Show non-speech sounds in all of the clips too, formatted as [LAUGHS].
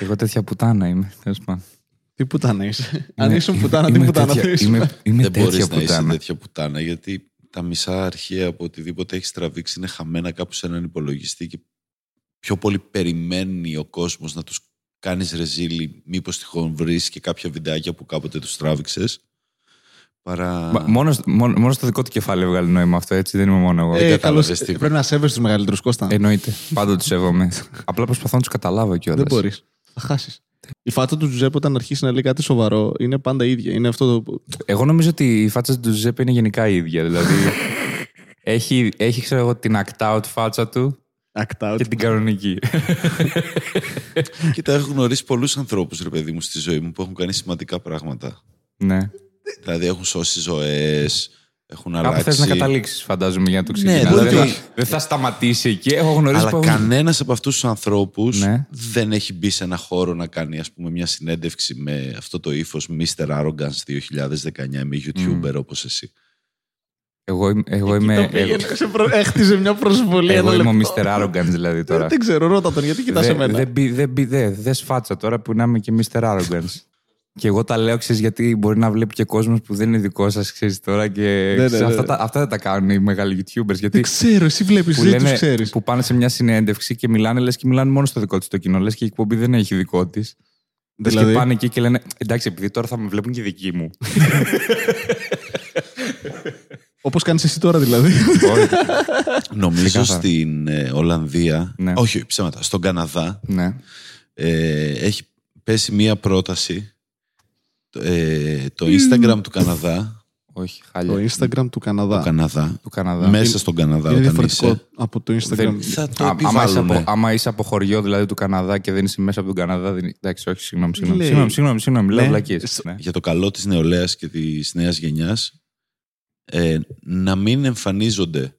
Εγώ τέτοια πουτάνα είμαι. τέλος πάντων. Τι πουτάνα είσαι; Είμαι- Αν ήσουν είμαι- πουτάνα, τι είμαι πουτάνα τέτοια- θα ήσουν; Είμαι, είμαι Δεν μπορείς τέτοια να είσαι πουτάνα. τέτοια πουτάνα, γιατί τα μισά αρχεία από οτιδήποτε έχεις τραβήξει είναι χαμένα κάπου σε έναν υπολογιστή και πιο πολύ περιμένει ο κόσμος να τους κάνεις ρεζίλι, μήπως τυχόν βρεις και κάποια βιντεάκια που κάποτε τους τράβηξες. Παρά. Μα- Μόνο, μόνο, μόνος στο δικό του κεφάλι έβγαλε νόημα αυτό, έτσι. Δεν είμαι μόνο εγώ. Ε, κατάλαβες καλώς, τίποτα. πρέπει να σέβεσαι τους μεγαλύτερους Κώστα. Εννοείται. Πάντα τους σέβομαι. Απλά προσπαθώ να τους καταλάβω κιόλας. Δεν μπορείς. Θα χάσεις. Η φάτσα του Τζουζέπ όταν αρχίσει να λέει κάτι σοβαρό είναι πάντα ίδια. Είναι αυτό το. Εγώ νομίζω ότι η φάτσα του Τζουζέπε είναι γενικά η ίδια. Δηλαδή. [LAUGHS] έχει, έχει, ξέρω εγώ, την act out φάτσα του Act out. και την κανονική. [LAUGHS] Κοίτα, έχω γνωρίσει πολλούς ανθρώπους, ρε παιδί μου, στη ζωή μου που έχουν κάνει σημαντικά πράγματα. ναι. Δηλαδή έχουν σώσει ζωές, έχουν Κάπου αλλάξει. θε να καταλήξεις, φαντάζομαι, για να το Ναι, ξεκινήσεις. δηλαδή- δεν, θα, δεν θα σταματήσει εκεί. Έχω γνωρίσει Αλλά που- κανένας από αυτούς τους ανθρώπους Ναι. δεν έχει μπει σε ένα χώρο να κάνει ας πούμε, μια συνέντευξη με αυτό το ύφος Mr. Arrogance 2019 με YouTuber όπως εσύ. Εγώ, είμαι- εγώ είμαι. Το Εγώ, πήγαινε, σε προ- Έχτιζε μια προσβολή. εγώ ένα είμαι ο λεπτό. Mr. Arrogance, δηλαδή τώρα. Δεν ξέρω, ρώτα τον γιατί κοιτάς Δεν εμένα. δεν μπει- δεν μπει- δεν- δεν σφάτσα τώρα που να είμαι και Mr. Arrogance. Και εγώ τα λέω, ξέρεις, γιατί μπορεί να βλέπει και κόσμος που δεν είναι δικό σας, ξέρεις τώρα. Και ναι, ξέρεις, ναι, αυτά, ναι. τα, αυτά δεν τα κάνουν οι μεγάλοι YouTubers. Γιατί Δεν ξέρω, εσύ βλέπεις, που, δεν τους λένε, ξέρεις. που πάνε σε μια συνέντευξη και μιλάνε, λες και μιλάνε μόνο στο δικό τους το κοινό. Λες και η εκπομπή δεν έχει δικό της. Δηλαδή; Και πάνε εκεί και λένε Εντάξει, επειδή τώρα θα με βλέπουν και δικοί μου. [LAUGHS] Όπως κάνεις εσύ τώρα δηλαδή. Νομίζω Ξεκάθαρα. στην ε, Ολλανδία, Ναι. όχι ψέματα, στον Καναδά ναι. ε, έχει πέσει μία πρόταση ε, το Instagram του Καναδά, Όχι, Το χάλια. Instagram του Καναδά. του Καναδά Του Καναδά. μέσα στον Καναδά Είναι όταν διαφορετικό είσαι από το Instagram. Δεν- θα το Α, άμα, είσαι επιβάλλουνε. από, άμα είσαι από χωριό δηλαδή του Καναδά και δεν είσαι μέσα από τον Καναδά. Δεν... Εντάξει, όχι, συγγνώμη. Συγγνώμη, Λέει. συγγνώμη, συγγνώμη, συγγνώμη λέω Ναι. βλακίες. Ναι. για το καλό της νεολαίας και της νέας γενιάς ε, να μην εμφανίζονται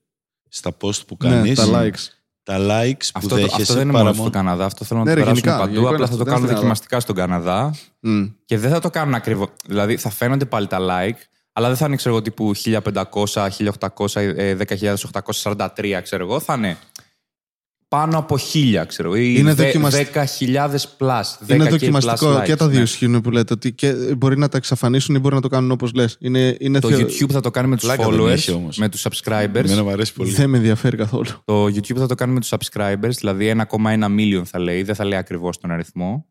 στα post που Ναι, κάνεις τα likes. Τα likes που Αυτό, το, δέχεσαι αυτό δεν είναι παρά μόνο μόνο- στον Καναδά. Αυτό θέλω να Ναι, το ρε, περάσουμε γενικά, παντού. γενικά Απλά είναι θα το αυτό, κάνουν δεν δοκιμαστικά στον Καναδά. Μμ. Και δεν θα το κάνουν ακριβώ. Δηλαδή θα φαίνονται πάλι τα like, αλλά δεν θα είναι ξέρω εγώ τύπου 1500, 1800, ε, 10.843 ξέρω εγώ. Θα είναι πάνω από 1000 ξέρω εγώ. Ή Είναι δε- δοκιμασ- 10.000 plus. 10K Είναι plus δοκιμαστικό likes, και τα δύο ναι. ισχύουν που λέτε. Ότι και μπορεί να τα εξαφανίσουν ή μπορεί να το κάνουν όπως λες. Είναι, είναι Το θεω- YouTube θα το κάνει με τους Πλάκα δεν followers, έχει όμως. με τους subscribers. Εμένα μου αρέσει πολύ. Δεν με ενδιαφέρει καθόλου. Το YouTube θα το κάνει με τους subscribers, δηλαδή 1,1 million θα λέει, δεν θα λέει ακριβώς τον αριθμό.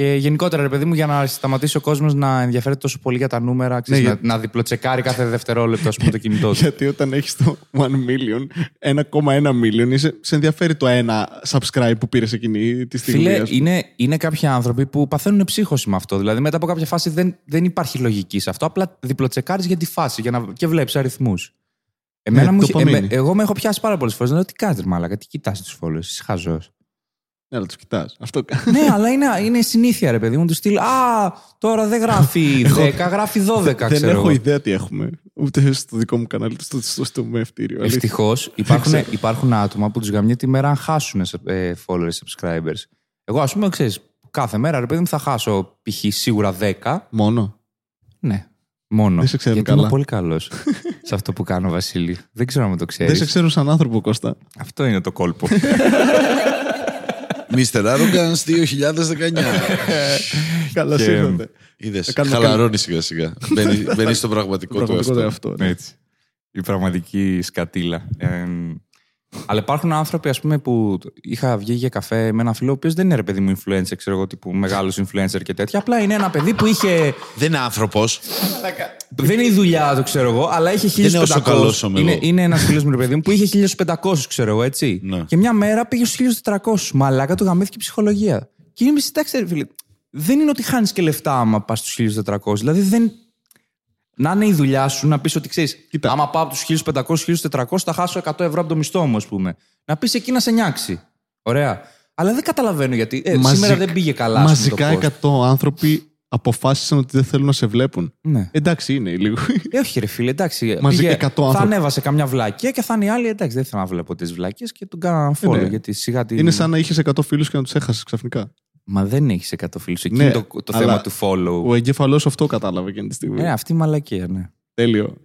Και γενικότερα, ρε παιδί μου, για να σταματήσει ο κόσμος να ενδιαφέρεται τόσο πολύ για τα νούμερα, ξέρεις, Ναι, να, για- να διπλοτσεκάρει κάθε δευτερόλεπτο, ας πούμε, το κινητό του. Γιατί όταν έχεις το 1 million, 1,1 million, είσαι, σε ενδιαφέρει το ένα subscribe που πήρες εκείνη τη στιγμή. Φίλε, ας πούμε. είναι, είναι κάποιοι άνθρωποι που παθαίνουν ψύχωση με αυτό. Δηλαδή, μετά από κάποια φάση δεν, δεν υπάρχει λογική σε αυτό. Απλά διπλοτσεκάρεις για τη φάση για να, και βλέπεις αριθμούς. Εμένα Ναι, μου, είχε- ντοπαμίνη. εμέ- εγώ με έχω πιάσει πάρα πολλές φορές. Λέω τι κάνεις, μάλακα, τι κοιτάς τους followers, είσαι χαζός. Ναι, αλλά τους κοιτάς. Αυτό [LAUGHS] ναι, αλλά είναι, είναι συνήθεια, ρε παιδί μου, τους στυλ. Α, τώρα δεν γράφει [LAUGHS] 10, γράφει 12, Δεν ξέρω έχω εγώ. ιδέα τι έχουμε. Ούτε στο δικό μου κανάλι, ούτε στο, στο, στο μευτήριο. αλήθεια. Ευτυχώς υπάρχουν, [LAUGHS] υπάρχουν άτομα που τους γαμνεί τη μέρα αν χάσουν ε, followers, subscribers. Εγώ, ας πούμε, ξέρεις, κάθε μέρα, ρε παιδί μου, θα χάσω π.χ. σίγουρα 10. Μόνο. Ναι. Μόνο. Δεν σε ξέρουν Γιατί καλά. είμαι πολύ καλός σε αυτό που κάνω, Βασίλη. Δεν ξέρω αν το ξέρεις. Δεν σε ξέρω σαν άνθρωπο, Κώστα. Αυτό είναι το κόλπο. Mr. Arrogance 2019. [LAUGHS] Καλώς Και- ήρθατε. Είδες, κάνουμε χαλαρώνει σιγά σιγά. Μπαίνει, μπαίνει στο πραγματικό του Πραγματικό αυτό. εαυτό. ναι. Έτσι. Η πραγματική σκατήλα. Ε, αλλά υπάρχουν άνθρωποι, ας πούμε, που είχα βγει για καφέ με ένα φίλο, ο οποίος δεν είναι ρε παιδί μου influencer, ξέρω εγώ, τύπου μεγάλος influencer και τέτοια. Απλά είναι ένα παιδί που είχε. Δεν είναι άνθρωπος. Δεν είναι η δουλειά του, ξέρω εγώ, αλλά είχε 1500. Δεν είναι όσο καλός ο είναι, εγώ. είναι ένας φίλος μου, ρε παιδί μου, που είχε 1500, ξέρω εγώ, έτσι. Ναι. Και μια μέρα πήγε στους 1400. Μαλάκα του γαμήθηκε η ψυχολογία. Και είναι μισή, εντάξει, ρε φίλε. Δεν είναι ότι χάνεις και λεφτά άμα πας στους 1400. Δηλαδή δεν. Να είναι η δουλειά σου να πεις ότι ξέρεις, Κοίτα. άμα πάω από τους 1500-1400 θα χάσω 100 ευρώ από το μισθό μου, ας πούμε. Να πεις εκεί να σε νιάξει. Ωραία. Αλλά δεν καταλαβαίνω γιατί. Ε, Μαζικ- σήμερα δεν πήγε καλά. ας πούμε, Μαζικά το post. 100 άνθρωποι αποφάσισαν ότι δεν θέλουν να σε βλέπουν. Ναι. Εντάξει, είναι λίγο. Ε, όχι, ρε φίλε, εντάξει. [LAUGHS] Μαζικά πήγε- 100 άνθρωποι. Θα ανέβασε καμιά βλάκια και θα είναι οι άλλοι. Εντάξει, δεν θέλω να βλέπω τις βλάκιε και τον κάνω ένα follow. ναι. Γιατί σιγά τη... Είναι σαν να είχες 100 φίλους και να τους έχασες ξαφνικά. Μα δεν έχεις 100 φίλους. Εκεί Ναι, είναι το, το αλλά θέμα του follow. Ο εγκέφαλό αυτό κατάλαβε εκείνη τη στιγμή. Ε, αυτή η μαλακία, ναι. Τέλειο.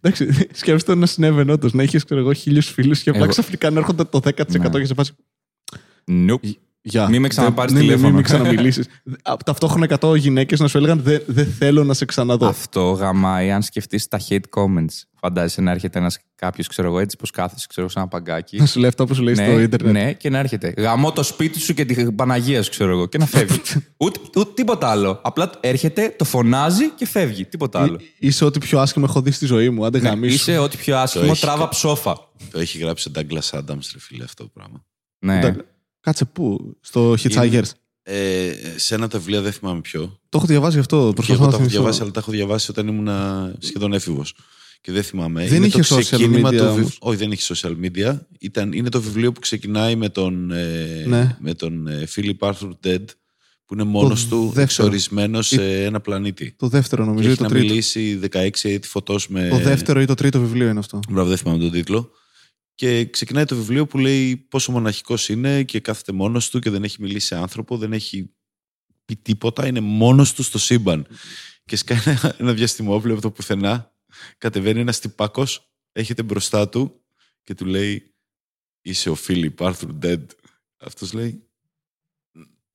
Εντάξει, [LAUGHS] σκέφτομαι να συνέβαινε όντως. Να είχες, ξέρω εγώ, χίλιους φίλους και απλά Εγώ- ξαφνικά να έρχονται το 10% Ναι. και σε φάση. Nope. Γεια. Μη με ξαναπάρεις Δεν- ναι, ναι, τηλέφωνο. Μην ξαναμιλήσεις. [LAUGHS] Ταυτόχρονα 100 γυναίκες να σου έλεγαν Δεν δεν θέλω να σε ξαναδώ. Αυτό γαμάει αν σκεφτείς τα hate comments. Φαντάζεσαι να έρχεται ένας κάποιος, ξέρω εγώ, έτσι πως κάθεσαι, ξέρω εγώ, σε ένα παγκάκι. Να σου λέει αυτό που σου λέει στο ίντερνετ. ναι, και να έρχεται. Γαμώ το σπίτι σου και την Παναγίας σου, ξέρω εγώ, και να φεύγει. [LAUGHS] ούτε, ούτε τίποτα άλλο. Απλά έρχεται, το φωνάζει και φεύγει. Τίποτα άλλο. Εί- Είσαι ό,τι πιο άσχημο έχω δει στη ζωή μου. Άντε Ναι, γαμίσου. είσαι ό,τι πιο άσχημο, έχει τράβα κα- ψόφα. Το έχει γράψει ο Douglas Adams, ρε φίλε, αυτό το πράγμα. Ναι. Τα- Κάτσε πού, στο Hitchhikers. Ε, σε ένα από τα βιβλία δεν θυμάμαι ποιο. Το έχω διαβάσει αυτό. Και Προσπαθώ εγώ να τα έχω θυμηθώ. διαβάσει, αλλά τα έχω διαβάσει όταν ήμουν σχεδόν έφηβος. Και δεν θυμάμαι. Δεν Είναι είχε το social ξεκίνημα media του βιβ- όμως. Όχι, δεν είχε social media. Ήταν, είναι το βιβλίο που ξεκινάει με τον, ε, Ναι. με τον ε, Philip Arthur Dead, που είναι μόνος του δεύτερο. εξορισμένος σε ένα πλανήτη. Το δεύτερο Και νομίζω ή έχει το να τρίτο. μιλήσει 16 έτη φωτός με. Το δεύτερο ή το τρίτο βιβλίο είναι αυτό. Μπράβο, δεν θυμάμαι τον τίτλο. Και ξεκινάει το βιβλίο που λέει πόσο μοναχικός είναι και κάθεται μόνος του και δεν έχει μιλήσει σε άνθρωπο, δεν έχει πει τίποτα, είναι μόνος του στο σύμπαν. Και σκάει ένα, ένα διαστημόπλαιο από το πουθενά, κατεβαίνει ένας τυπάκος, έχετε μπροστά του και του λέει είσαι ο Φίλιπ Άρθουρ Ντέντ. Αυτός λέει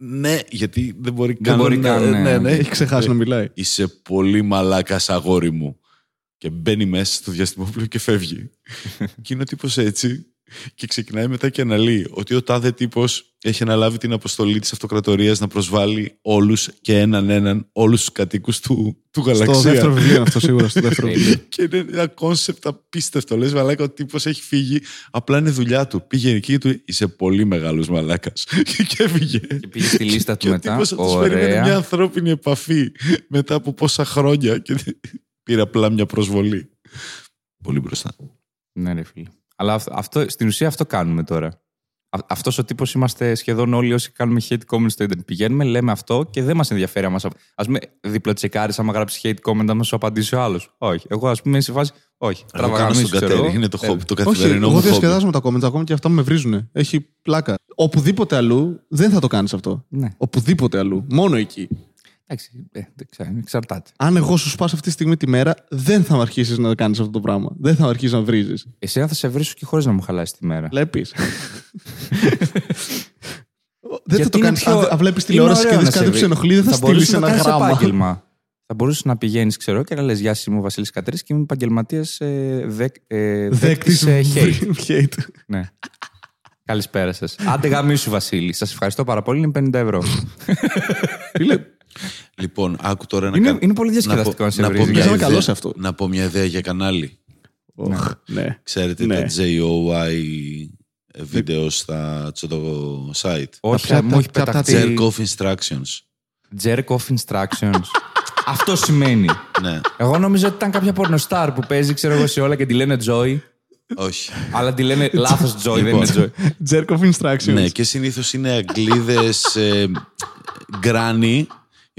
ναι, γιατί δεν μπορεί Δεν καν μπορεί να- καν, ναι. ναι, ναι. Έχει ξεχάσει να μιλάει. Είσαι πολύ μαλάκας αγόρι μου. Και μπαίνει μέσα στο διαστημόπλοιο και φεύγει. [LAUGHS] και είναι ο τύπος έτσι και ξεκινάει μετά και αναλύει ότι ο τάδε τύπος έχει αναλάβει την αποστολή της αυτοκρατορίας να προσβάλλει όλους και έναν έναν όλους τους κατοίκους του, του Στο γαλαξία. δεύτερο βιβλίο είναι αυτό σίγουρα. Στο δεύτερο βιβλίο. [LAUGHS] Και είναι ένα κόνσεπτ απίστευτο. Λες μαλάκα ο τύπος έχει φύγει, απλά είναι δουλειά του. Πήγε εκεί και του είπε, είσαι πολύ μεγάλος μαλάκας. [LAUGHS] και έφυγε. Και πήγε στη λίστα του Και ο μετά. τύπος αυτός περιμένει μια Ωραία. ανθρώπινη επαφή μετά από πόσα χρόνια και πήρε απλά μια προσβολή. Πολύ μπροστά. Ναι, ρε φίλε. Αλλά αυ- αυτό, στην ουσία αυτό κάνουμε τώρα. Αυτός ο τύπος είμαστε σχεδόν όλοι όσοι κάνουμε hate comments στο Ιντερνετ. Πηγαίνουμε, λέμε αυτό και δεν μας ενδιαφέρει άμα. Α πούμε, διπλοτσεκάρεις άμα γράψεις hate comment, άμα σου απαντήσει ο άλλος. Όχι. Εγώ, ας πούμε, είμαι σε φάση. Όχι. Εγώ κάνω Τραβαγαμίσου, στον ξέρω κατέρι. εγώ. Είναι το, Ε, χόμπι, το Όχι, καθημερινό εγώ μου χόμπι. διασκεδάζω με τα comments ακόμα και αυτά με βρίζουν. Έχει πλάκα. Οπουδήποτε αλλού δεν θα το κάνεις αυτό. Ναι. Οπουδήποτε αλλού. Μόνο εκεί. Εντάξει, ε, δεν ξέρω, εξαρτάται. Αν εγώ σου σπάσω αυτή τη στιγμή τη μέρα, δεν θα αρχίσεις να κάνεις αυτό το πράγμα. Δεν θα αρχίσεις να βρίζεις. Εσύ θα σε βρίσω και χωρίς να μου χαλάσεις τη μέρα. Βλέπεις. [LAUGHS] δεν θα Γιατί το είναι κάνεις. πιο- Αν βλέπεις είναι τηλεόραση και ωραίο δεις να σε κάτι που βρει. σε ενοχλεί, δεν θα στείλεις μπορούσες να ένα κάνεις γράμμα. επάγγελμα. Θα μπορούσες να πηγαίνεις, ξέρω, και να λες: Γεια σα, είμαι ο Βασίλης Κατρή και είμαι επαγγελματίας ε, δεκ, ε, Δέκτης δέκτης, ε, hate. hate. ναι. Καλησπέρα σας. Άντε γαμίσου, Βασίλη. Σας ευχαριστώ πάρα πολύ. Είναι 50 ευρώ. Φίλε, Λοιπόν, άκου τώρα να είναι, κάνω- είναι πολύ διασκεδαστικό να σε να βρει. πω μια Μοιάζαμε ιδέα- καλός σε αυτό. Να πω μια ιδέα για κανάλι. Οχ, ναι. Ξέρετε Ναι. τα JOI βίντεος στα στο site. Όχι, Τα μου έχει πιάτα- τα πεταχτεί. Jerk off instructions. Jerk off instructions. [LAUGHS] Αυτό σημαίνει. ναι, Εγώ νόμιζα ότι ήταν κάποια πορνοστάρ που παίζει, ξέρω εγώ, σε όλα και τη λένε Joy. όχι. Αλλά τη λένε λάθος Joy, δεν Λοιπόν. είναι Joy. Jerk of instructions. ναι, και συνήθως είναι Αγγλίδες ε, granny,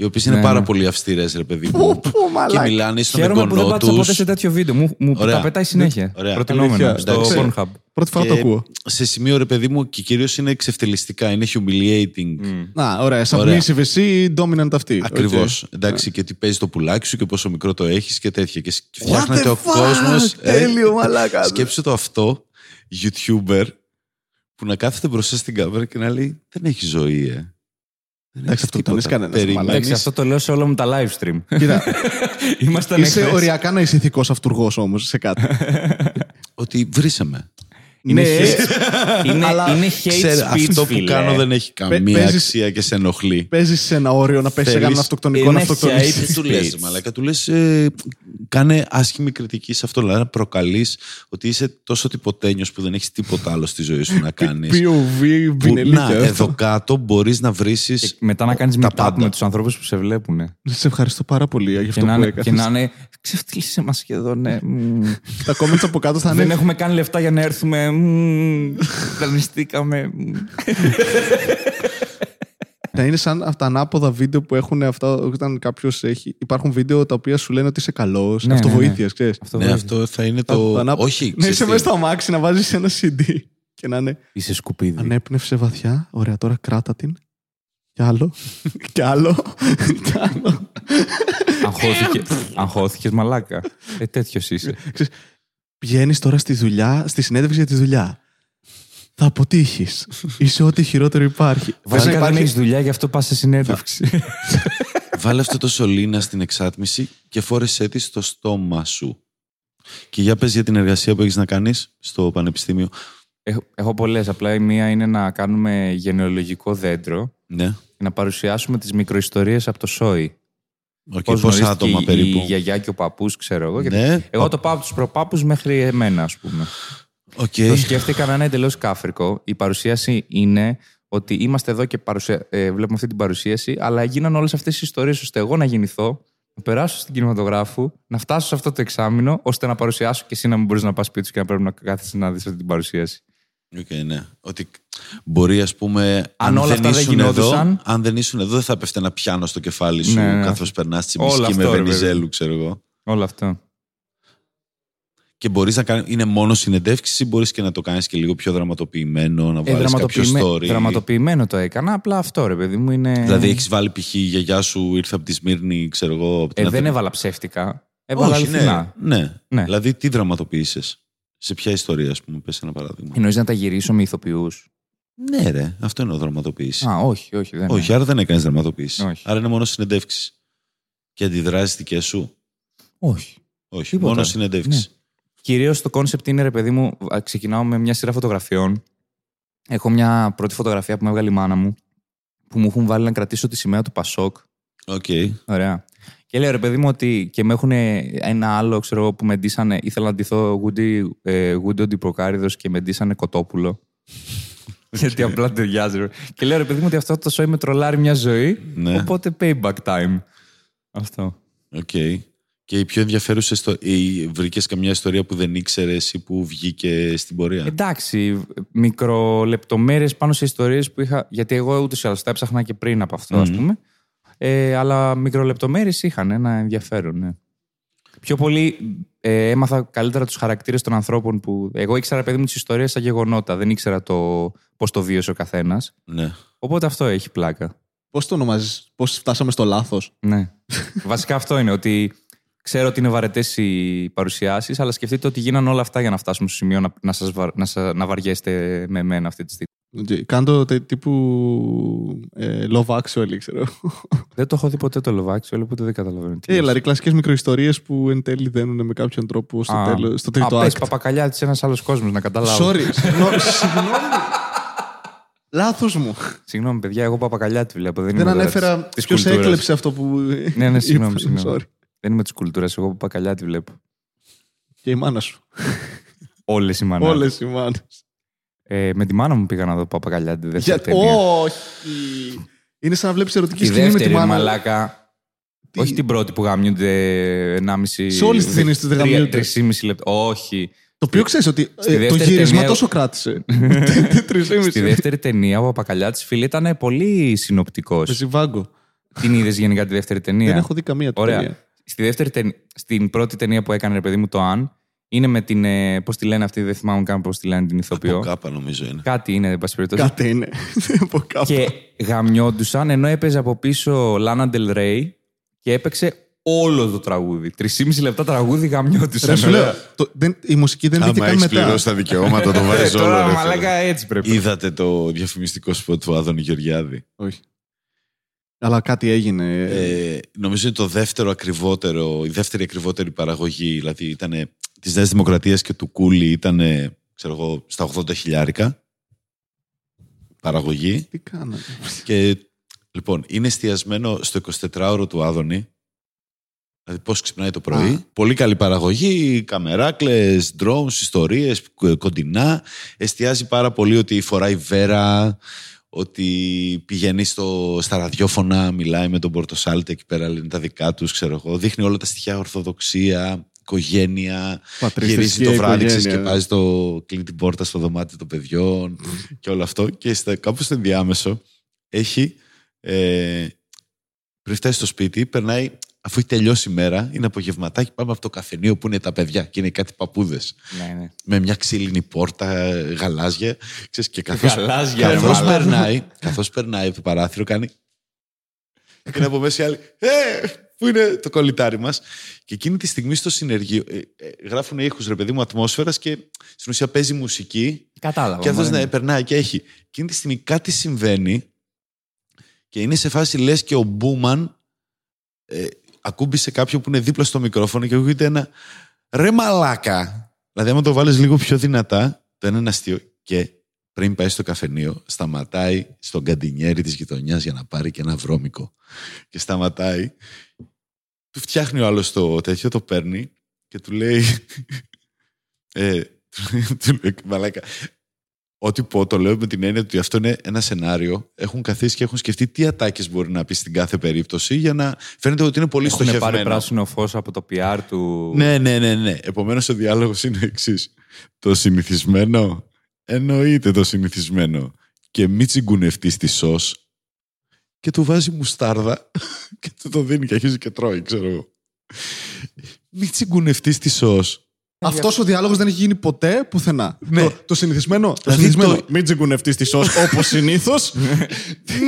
οι οποίες είναι Ναι, πάρα ναι. πολύ αυστηρές, ρε παιδί Πω, μου. πω, και μαλάκα. μιλάνε στον Χαίρομαι που δεν εγγονό πάτησα ποτέ τους. σε τέτοιο βίντεο. Μου, μου Ωραία. τα πετάει συνέχεια. Ωραία. Προτεινόμενο Αλήθεια, στο εντάξει. Pornhub. Πρώτη φορά το ακούω. σε σημείο, ρε παιδί μου, και κυρίως είναι εξευτελιστικά, είναι humiliating. Να, ωραία. Ωραία. Submissive εσύ, dominant αυτή. Ακριβώς. Οκ. Εντάξει, και τι παίζει το πουλάκι σου και πόσο μικρό το έχεις και τέτοια. Και σκ- What φτιάχνεται the ο fuck? κόσμο. Τέλειο, μαλάκα. Σκέψτε το αυτό, YouTuber, που να κάθεται μπροστά στην κάμερα και να λέει Δεν έχει ζωή, ε. Δεν Εντάξει, έχεις αυτό το λες τίποτα. κανένας, Περιμένεις- Εντάξει, αυτό το λέω σε όλα μου τα live stream. Κοίτα, [LAUGHS] Ήμασταν είσαι εχθές. οριακά να είσαι ηθικός αυτούργος όμως σε κάτι. [LAUGHS] Ότι βρίσαμε. Είναι Ναι, hate- είναι- αλλά Είναι hate Ξέρε, speech, αυτό που φίλε. κάνω δεν έχει καμία παίζεις- αξία και σε ενοχλεί. Παίζεις σε ένα όριο να πέσει σε Θέλεις- κανέναν αυτοκτονικό να είναι αυτοκτονήσεις. hate Δεν του λες, speech. μαλάκα. Του λες, ε, κάνε άσχημη κριτική σε αυτό. Δηλαδή να προκαλείς ότι είσαι τόσο τυποτένιος που δεν έχεις τίποτα άλλο στη ζωή σου να [LAUGHS] κάνεις. POV, Που, βινελίκια. να, αυτό. εδώ κάτω μπορείς να Και βρίσεις μετά να κάνεις τα meetup πάντα. με τους ανθρώπους που σε βλέπουν. [LAUGHS] Σε ευχαριστώ πάρα πολύ για Και αυτό να, που είναι- και έκανες. να είναι. Ξεφτύλισε μας σχεδόν. Ναι. μμμ. [LAUGHS] Τα comments από κάτω θα Δεν είναι. έχουμε κάνει λεφτά για να έρθουμε. μμμ, Δανειστήκαμε. Μμμ. Θα είναι σαν αυτά τα ανάποδα βίντεο που έχουν αυτά όταν κάποιος έχει. Υπάρχουν βίντεο τα οποία σου λένε ότι είσαι καλός. Ναι, Αυτοβοήθειας, ναι, ξέρεις. Αυτό Ναι, βγάζει. αυτό θα είναι Τα- το... τα ανάπ- Όχι, Να ξέρεις είσαι τι. μέσα στο αμάξι να βάζεις ένα CD και να είναι. Είσαι σκουπίδι. Ανέπνευσε βαθιά. Ωραία, τώρα κράτα την. Κι άλλο. [LAUGHS] Κι άλλο. [LAUGHS] Κι άλλο. Αγχώθηκε, αγχώθηκες μαλάκα. Ε, τέτοιος είσαι. Πηγαίνεις τώρα στη δουλειά, στη συνέντευξη για τη δουλειά. Θα αποτύχεις. [LAUGHS] Είσαι ό,τι χειρότερο υπάρχει. Βασικά υπάρχει- δεν έχεις δουλειά, γι' αυτό πας σε συνέντευξη. [LAUGHS] Βάλε αυτό το σωλήνα στην εξάτμιση και φόρεσέ τη στο στόμα σου. Και για πες για την εργασία που έχεις να κάνεις στο πανεπιστήμιο. έχω, έχω πολλές. Απλά η μία είναι να κάνουμε γενεαλογικό δέντρο Ναι. και να παρουσιάσουμε τις μικροϊστορίες από το σόι. Okay, Πώς πόσα γνωρίστηκε άτομα η, περίπου; Η γιαγιά και ο παππούς, ξέρω εγώ. γιατί Ναι. Εγώ το πάω από του προπάππου μέχρι εμένα, ας πούμε. Οκ. Το σκέφτηκα να είναι εντελώς κάφρικο. Η παρουσίαση είναι ότι είμαστε εδώ και παρουσια... ε, βλέπουμε αυτή την παρουσίαση, αλλά γίνανε όλες αυτές οι ιστορίες ώστε εγώ να γεννηθώ, να περάσω στην κινηματογράφου, να φτάσω σε αυτό το εξάμηνο, ώστε να παρουσιάσω και εσύ να μην μπορείς να πας σπίτι σου και να πρέπει να κάθεσαι να δεις αυτή την παρουσίαση. Οκ, ναι. Ότι μπορεί, ας πούμε, Αν όλα αυτά δεν ήσουν γινόντουσαν- εδώ, αν δεν ήσουν εδώ, δεν θα 'πεφτε ένα πιάνο στο κεφάλι σου Ναι, ναι. καθώς περνάς τη Όλο μισική με αυτό, ρε Βενιζέλου, ξέρω εγώ. Όλο αυτό. Και μπορείς να κάνεις, είναι μόνο συνεντεύξεις ή μπορείς και να το κάνεις και λίγο πιο δραματοποιημένο, να Ε, βάλεις κάποιο δραματοποιημέ- story; Δραματοποιημένο το έκανα, απλά αυτό ρε παιδί μου είναι. Δηλαδή έχεις βάλει π.χ. η γιαγιά σου ήρθε από τη Σμύρνη, ξέρω εγώ. Από την Ε, δεν Αθήνα. έβαλα ψεύτικα. Έβαλα Όχι, αληθινά. ναι, ναι. Ναι. Δηλαδή τι δραματοποίησες; Σε ποια ιστορία, ας πούμε, πες ένα παράδειγμα. Εννοείς να τα γυρίσω με ηθοποιούς; Ναι, ρε, αυτό είναι η δραματοποίηση. Α, όχι, όχι. Δεν Όχι, άρα δεν έκανες δραματοποίηση. Όχι. Άρα είναι μόνο συνεντεύξεις. Και αντιδράσεις δικές σου; όχι. Όχι, Τίποτα. μόνο συνεντεύξεις. Κυρίως το κόνσεπτ είναι, ρε παιδί μου, α, ξεκινάω με μια σειρά φωτογραφιών. Έχω μια πρώτη φωτογραφία που με έβγαλε η μάνα μου, που μου έχουν βάλει να κρατήσω τη σημαία του Πασόκ. Οκ. Ωραία. Και λέω ρε παιδί μου ότι και με έχουν ένα άλλο, ξέρω εγώ, που με ντύσανε. Ήθελα να ντυθώ Γούντι, ε, Γούντι ο Τρυποκάρυδος και με ντύσανε κοτόπουλο. [LAUGHS] Γιατί απλά ταιριάζει. ρε. Και λέω ρε παιδί μου ότι αυτό το σόι με τρολάρει μια ζωή. Ναι. Οπότε payback time. Αυτό. Οκ. Και η πιο ενδιαφέρουσα ιστορία. Βρήκες καμιά ιστορία που δεν ήξερες ή που βγήκε στην πορεία; Εντάξει, μικρολεπτομέρειες πάνω σε ιστορίες που είχα. Γιατί εγώ ούτως ή άλλως τα έψαχνα και πριν από αυτό, ας πούμε. Ε, αλλά μικρολεπτομέρειες είχαν ένα ενδιαφέρον, ναι. Πιο πολύ ε, έμαθα καλύτερα τους χαρακτήρες των ανθρώπων που. Εγώ ήξερα, παιδί μου, τις ιστορίες σαν γεγονότα. Δεν ήξερα το πώς το βίωσε ο καθένας. Ναι. Οπότε αυτό έχει πλάκα. Πώς το ονομάζεις, Πώς φτάσαμε στο λάθος; Ναι. Βασικά αυτό είναι ότι ξέρω ότι είναι βαρετές οι παρουσιάσεις, αλλά σκεφτείτε ότι γίνανε όλα αυτά για να φτάσουμε στο σημείο να, να, σας, βα- να, σα- να βαριέστε με εμένα αυτή τη στιγμή. Κάντο τε- τύπου ε, Love Actually, ξέρω. Δεν το έχω δει ποτέ το Love Actually, οπότε δεν καταλαβαίνω. τι Ε, λες. δηλαδή κλασικές μικροϊστορίες που εν τέλει δένουν με κάποιον τρόπο στο, Α, τέλος, στο τρίτο Α, πες, act. παπακαλιά ένας άλλος κόσμος, να καταλάβω. Sorry, συγγνώμη. συγγνώμη. Λάθος μου. Συγγνώμη, παιδιά, εγώ παπακαλιά τη βλέπω. Δεν, Δεν είμαι ανέφερα της ποιος κουλτούρας. έκλεψε αυτό που. Ναι, ναι, [LAUGHS] συγγνώμη, είπα. συγγνώμη. Sorry. Δεν είμαι της κουλτούρας, εγώ παπακαλιά τη βλέπω. Και η μάνα σου. Όλες οι μανάδες. Όλες οι μάνες. Ε, με τη μάνα μου πήγα να δω παπακαλιά τη δεύτερη Για... ταινία. Όχι. Είναι σαν να βλέπεις ερωτική Τη σκηνή με τη δεύτερη, μάνα. μαλάκα. Τι- Όχι την πρώτη που γαμιούνται 1,5. Σε όλες τις ταινίες τους δεν γαμιούνται. 3,5 λεπτά. Όχι. Το οποίο ξέρεις ότι Στη ε, το δεύτερη γύρισμα ταινία- τόσο κράτησε. [LAUGHS] Τρεις Στη δεύτερη ταινία, ο παπακαλιά της φίλη ήταν πολύ συνοπτικός. Με Ζιβάγκο. Την είδες γενικά τη δεύτερη ταινία; Δεν έχω δει καμία Ωραία. Ταινία. Στη δεύτερη ταινία, στην πρώτη ταινία που έκανε, ρε παιδί μου, το Αν, είναι με την. Ε, πώς τη λένε αυτή, δεν θυμάμαι καν πώς τη λένε την ηθοποιό. Από κάπα νομίζω είναι. Κάτι είναι, εν πάση περιπτώσει. Κάτι είναι. [LAUGHS] Από κάπου. Και γαμιόντουσαν ενώ έπαιζε από πίσω Λάνα Del Rey και έπαιξε όλο το τραγούδι. 3,5 λεπτά τραγούδι γαμιόντουσαν. Ρε, σου λέω, το- δεν- η μουσική δεν μπήκε Άμα καν έχεις μετά. πληρώσει τα δικαιώματα, το [LAUGHS] Ε, βάζει όλο. Τώρα ρε, μαλάκα φίλε. έτσι πρέπει. Είδατε το διαφημιστικό σποτ του Άδωνη Γεωργιάδη; Όχι. Αλλά κάτι έγινε. Ε, νομίζω είναι το δεύτερο ακριβότερο, η δεύτερη ακριβότερη παραγωγή. Δηλαδή ήταν της Νέας Δημοκρατίας και του Κούλι ήταν ξέρω εγώ, στα 80 χιλιάρικα παραγωγή. Τι κάνανε. Και λοιπόν, είναι εστιασμένο στο 24ωρο του Άδωνη. Δηλαδή πώς ξυπνάει το πρωί. Α. Πολύ καλή παραγωγή, καμεράκλες, drones, ιστορίες, κο- κοντινά. Εστιάζει πάρα πολύ ότι φοράει βέρα, ότι πηγαίνει στο, στα ραδιόφωνα, μιλάει με τον Πορτοσάλτε εκεί πέρα, λένε τα δικά τους, ξέρω εγώ. Δείχνει όλα τα στοιχεία ορθοδοξία, οικογένεια, Πατρίς, γυρίζει θρησκεία, το βράδυ, οικογένεια. ξέρεις, και βάζει το κλείνει την πόρτα στο δωμάτιο των παιδιών και όλο αυτό. Και στα, κάπου στο ενδιάμεσο έχει, ε, πριν φτάσει στο σπίτι, περνάει, αφού έχει τελειώσει η μέρα, είναι απογευματάκι, πάμε από το καφενείο που είναι τα παιδιά και είναι κάτι παππούδες. Ναι, ναι. Με μια ξύλινη πόρτα, γαλάζια. Ξέρεις, και καθώς, Γαλάζια, ρε, καθώς, μαλάκα. περνάει, καθώς περνάει από το παράθυρο, κάνει... Και είναι από μέσα η άλλη. Ε, που είναι το κολλητάρι μας; Και εκείνη τη στιγμή στο συνεργείο ε, ε, γράφουν ήχους, ρε παιδί μου, ατμόσφαιρας και στην ουσία παίζει μουσική. Κατάλαβα. Και αυτός μωρέ. ναι, περνάει και έχει. Εκείνη τη στιγμή κάτι συμβαίνει και είναι σε φάση λες και ο Μπούμαν ε, ακούμπησε κάποιον που είναι δίπλα στο μικρόφωνο και ακούγεται ένα ρε μαλάκα. Δηλαδή, άμα το βάλεις λίγο πιο δυνατά, το ένα είναι αστείο. Και πριν πάει στο καφενείο, σταματάει στον καντινιέρι της γειτονιάς για να πάρει και ένα βρώμικο. Και σταματάει. Του φτιάχνει ο άλλος το τέτοιο, το παίρνει και του λέει. [LAUGHS] Ε, του, του λέει, μαλάκα, Ό,τι πω, το λέω με την έννοια ότι αυτό είναι ένα σενάριο. Έχουν καθίσει και έχουν σκεφτεί τι ατάκες μπορεί να πει στην κάθε περίπτωση για να φαίνεται ότι είναι πολύ Έχουν πάρει στοχευμένο. πράσινο φως από το PR του. Ναι, ναι, ναι, ναι. Επομένως ο διάλογος είναι εξής. Το συνηθισμένο εννοείται το συνηθισμένο. Και μη τσιγκουνευτείς τη σως και του βάζει μουστάρδα [LAUGHS] και του το δίνει και αρχίζει και τρώει, ξέρω εγώ. Μη τσιγκουνευτείς τη σως. Αυτός ο διάλογος δεν έχει γίνει ποτέ πουθενά. Ναι. Το, το συνηθισμένο. Το Δηλαδή συνηθισμένο. το- Μην τσιγκουνευτεί της σως όπως [LAUGHS] συνήθως.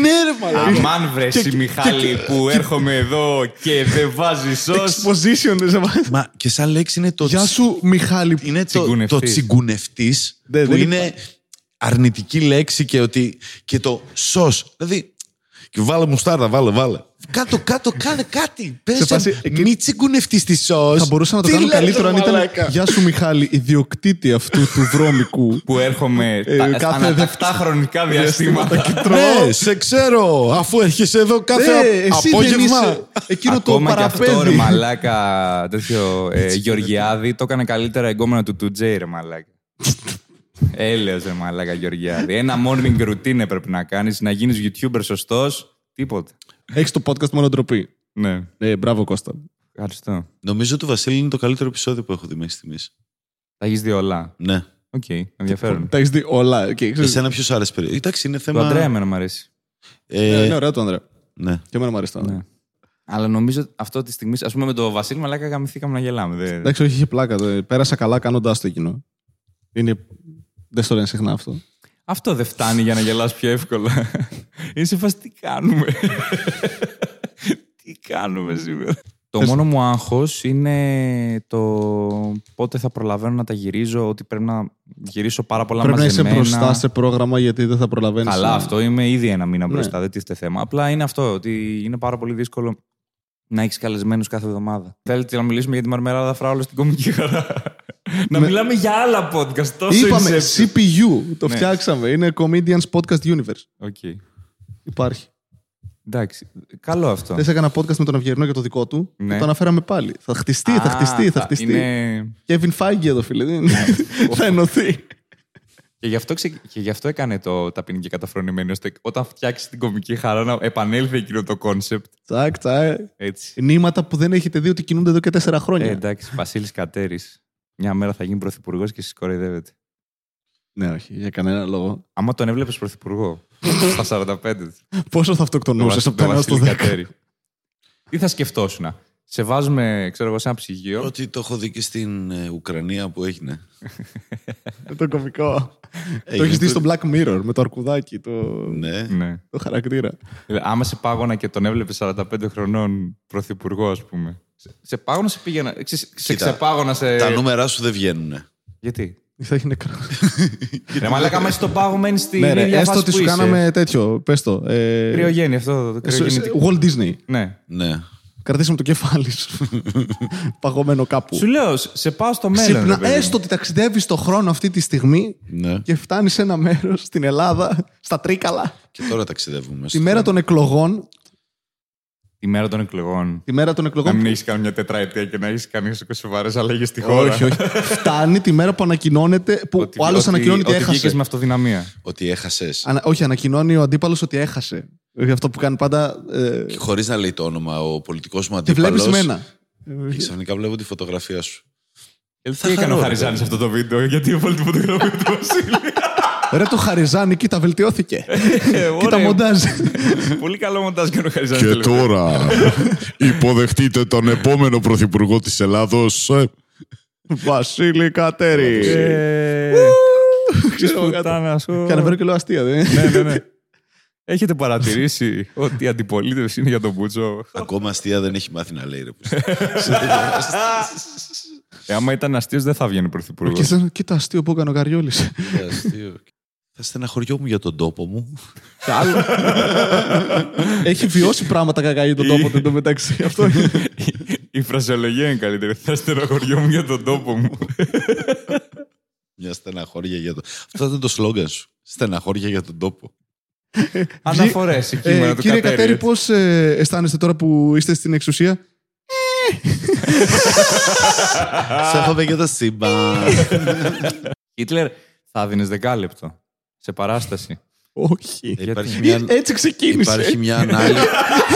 ναι, ρε μαλάκα. Αμάν βρέσει Μιχάλη που έρχομαι εδώ και δεν βάζεις σω. Exposition. σε βάζει. Μα και σαν λέξη είναι το, Γεια σου, Μιχάλη. είναι το, Τσιγκουνευτής. το τσιγκουνευτής Ναι, που δεν είναι αρνητική λέξη και, ότι, και το σως. Δηλαδή, και βάλε μουστάρδα, βάλε, βάλε. Κάτω, κάτω, κάνε κάτι. Πες, Σε φάση, εκεί- μη τσιγκουνευτείς τη σως. Θα μπορούσα να το Τι κάνω λέτε, καλύτερο αν ήταν. μαλάκα; Γεια σου, Μιχάλη, ιδιοκτήτη αυτού του βρώμικου. [LAUGHS] Που έρχομαι Ε, τα, κάθε ανατακτά χρονικά διαστήματα. και τρώω. Ναι, σε ξέρω, αφού έρχεσαι εδώ κάθε Ναι, εσύ δεν απόγευμα. είσαι εκείνο το Ακόμα και αυτό ρε παραπέδι. μαλάκα τέτοιο ε, Γεωργιάδη το έκανε καλύτερα εγκόμενο του 2J ρε μαλάκα. [LAUGHS] Έλεος ρε μαλάκα Γεωργιάδη. Ένα morning routine έπρεπε να κάνεις, να γίνεις YouTuber σωστός, τίποτα. Έχεις το podcast μόνο ντροπή. Ναι, Ε, μπράβο, Κώστα. ευχαριστώ. Νομίζω ότι Βασίλη είναι το καλύτερο επεισόδιο που έχω δει μέχρι στιγμής. Τα έχεις δει όλα; Ναι. Οκ, ενδιαφέρον. Τα έχεις δει όλα. Okay, ξέρεις, Εσένα ποιος σου άρεσε περίπου. Εντάξει, είναι Το θέμα. Αντρέα εμένα μου αρέσει. Ε, ε, είναι ωραίο το Ανδρέα. ναι. Και εμένα μου αρέσει το Ανδρέα. Ναι. Αλλά νομίζω αυτό τη στιγμή, ας πούμε με τον Βασίλη Μαλάκα, γαμηθήκαμε να γελάμε. Δεν... Εντάξει, όχι, είχε πλάκα. το- Πέρασα καλά κάνοντάς το εκείνο. Είναι... Δεν στο λένε συχνά αυτό. Αυτό δεν φτάνει για να γελάς πιο εύκολα. Είναι σε φάση τι κάνουμε; τι κάνουμε σήμερα; Το μόνο μου άγχος είναι το πότε θα προλαβαίνω να τα γυρίζω, ότι πρέπει να γυρίσω πάρα πολλά Πρέπει να είσαι μαζεμένα. μπροστά σε πρόγραμμα γιατί δεν θα προλαβαίνεις. Καλά, αυτό είμαι ήδη ένα μήνα Ναι. μπροστά, δεν τίθεται θέμα. Απλά είναι αυτό, ότι είναι πάρα πολύ δύσκολο να έχεις καλεσμένους κάθε εβδομάδα. Θέλετε να μιλήσουμε για τη Μαρμελάδα Φράουλα στην κωμική χαρά. Να Με- μιλάμε για άλλα podcast. Τόσο Είπαμε Inception. CPU. Το Ναι. φτιάξαμε. Είναι Comedians Podcast Universe. OK. Υπάρχει. Εντάξει. Καλό αυτό. Δεν έκανα podcast με τον Αυγερινό για το δικό του. Ναι. Και το αναφέραμε πάλι. Θα χτιστεί, θα Α, χτιστεί, θα χτιστεί. Είναι... Kevin Feige εδώ, φίλε. δεν είναι; [LAUGHS] θα ενωθεί. Και γι, αυτό ξε... και γι' αυτό έκανε το ταπεινή και καταφρονημένη, ώστε όταν φτιάξει την κωμική χαρά να επανέλθει εκείνο το κόνσεπτ. Τσακ, τσακ. Έτσι. Νήματα που δεν έχετε δει ότι κινούνται εδώ και τέσσερα Ε, χρόνια. εντάξει, Βασίλης Κατέρης. Μια μέρα θα γίνει πρωθυπουργός και εσείς κοροϊδεύετε. ναι, όχι, για κανένα λόγο. Άμα τον έβλεπες πρωθυπουργό [LAUGHS] στα 45. Πόσο θα Το αυτοκτονούσες Βασ- από το το 1 στο Βασίλη 10. Κατέρη. Τι θα σκεφτόσουν. Σε βάζουμε, ξέρω εγώ, σε ένα ψυγείο. Ότι το έχω δει και στην ε, Ουκρανία που έγινε. [LAUGHS] το κωμικό. το Έγινε έχεις δει το- στο Black Mirror με το αρκουδάκι, το, Ναι. Ναι. το χαρακτήρα. Δηλαδή, άμα σε πάγωνα και τον έβλεπες 45 χρονών πρωθυπουργό, ας πούμε. Σε, σε πάγωνα σε πήγαινα. Σε, σε Κοίτα, ξεπάγωνα σε. Τα νούμερα σου δεν βγαίνουν. Γιατί; Θα έχει νεκρός. [LAUGHS] Ρε μαλάκα, άμα είσαι στον πάγο μένει στην ναι, ρε, ίδια έστω φάση ότι που σου είσαι. κάναμε τέτοιο. Πες το. Ε, Κρυογέννη αυτό. Το ε, σου- κρυογεννητικό. Walt Disney. Ναι. Ναι. Κρατήσαμε το κεφάλι σου. [LAUGHS] Παγωμένο κάπου. Σου λέω, σε πάω στο μέλλον. Ξύπνα, ρε παιδί μου. έστω ότι ταξιδεύεις στον χρόνο αυτή τη στιγμή ναι. και φτάνεις σε ένα μέρος στην Ελλάδα, στα Τρίκαλα, Και τώρα ταξιδεύουμε. τη μέρα των εκλογών. Τη μέρα των εκλογών. Τη μέρα των Να εκλογών. μην έχεις κάνει μια τετραετία και να έχεις κάνει σοβαρές αλλαγές στη χώρα. όχι, όχι. [LAUGHS] Φτάνει τη μέρα που ανακοινώνεται. Που Ότι- ο άλλος ότι- ανακοινώνει ότι, ότι βγήκες έχασε. με αυτοδυναμία. Ότι έχασες. Ανα, όχι, ανακοινώνει ο αντίπαλος ότι έχασε. Όχι αυτό που κάνει πάντα. Ε, Χωρίς να λέει το όνομα ο πολιτικός μου τη βλέπεις αντίπαλος. μένα. Και ξαφνικά βλέπω τη φωτογραφία σου. Ε, Θα Τι έκανε χαρώ, ο ρε, Χαριζάνης παιδί. αυτό το βίντεο, γιατί έβαλε τη φωτογραφία του Βασίλη. Ρε το Χαριζάνι, κοίτα, βελτιώθηκε. Ε, κοίτα ωραία. μοντάζ. Πολύ καλό μοντάζ έκανε ο Χαριζάνης. Και τώρα υποδεχτείτε τον επόμενο πρωθυπουργό της Ελλάδος. ε, Βασίλη Κατέρη. Ξέρω κάτι. Και ανεβαίνω και λέω αστεία, δεν είναι. Ναι, ναι, ναι. Έχετε παρατηρήσει ότι η αντιπολίτευση είναι για τον Μπούτσο; Ακόμα αστεία δεν έχει μάθει να λέει ρε. που. Ε, άμα ήταν αστείος, δεν θα βγαίνει πρωθυπουργός. Και σαν, κοίτα αστείο που έκανε ο Καριόλης. Είναι αστείο. Θα στεναχωριόμουν για τον τόπο μου. Άλλο. Έχει βιώσει πράγματα κακά για τον τόπο του εντωμεταξύ. Αυτό είναι. Η φρασιολογία είναι καλύτερη. Θα στενοχωριόμουν για τον τόπο μου. Μια στεναχώρια για τον. Αυτό ήταν το σλόγγαν σου. Στεναχώρια για τον τόπο. [LAUGHS] Αναφορές, η κείμενα Ε, του κύριε Κατέρη. Κατέρη, πώς ε, αισθάνεστε τώρα που είστε στην εξουσία; Σε έχουμε για το σύμπαν. [LAUGHS] Χίτλερ, θα δίνεις δεκάλεπτο σε παράσταση. Όχι. Υπάρχει μια, Έτσι ξεκίνησε. υπάρχει μια ανάλυση.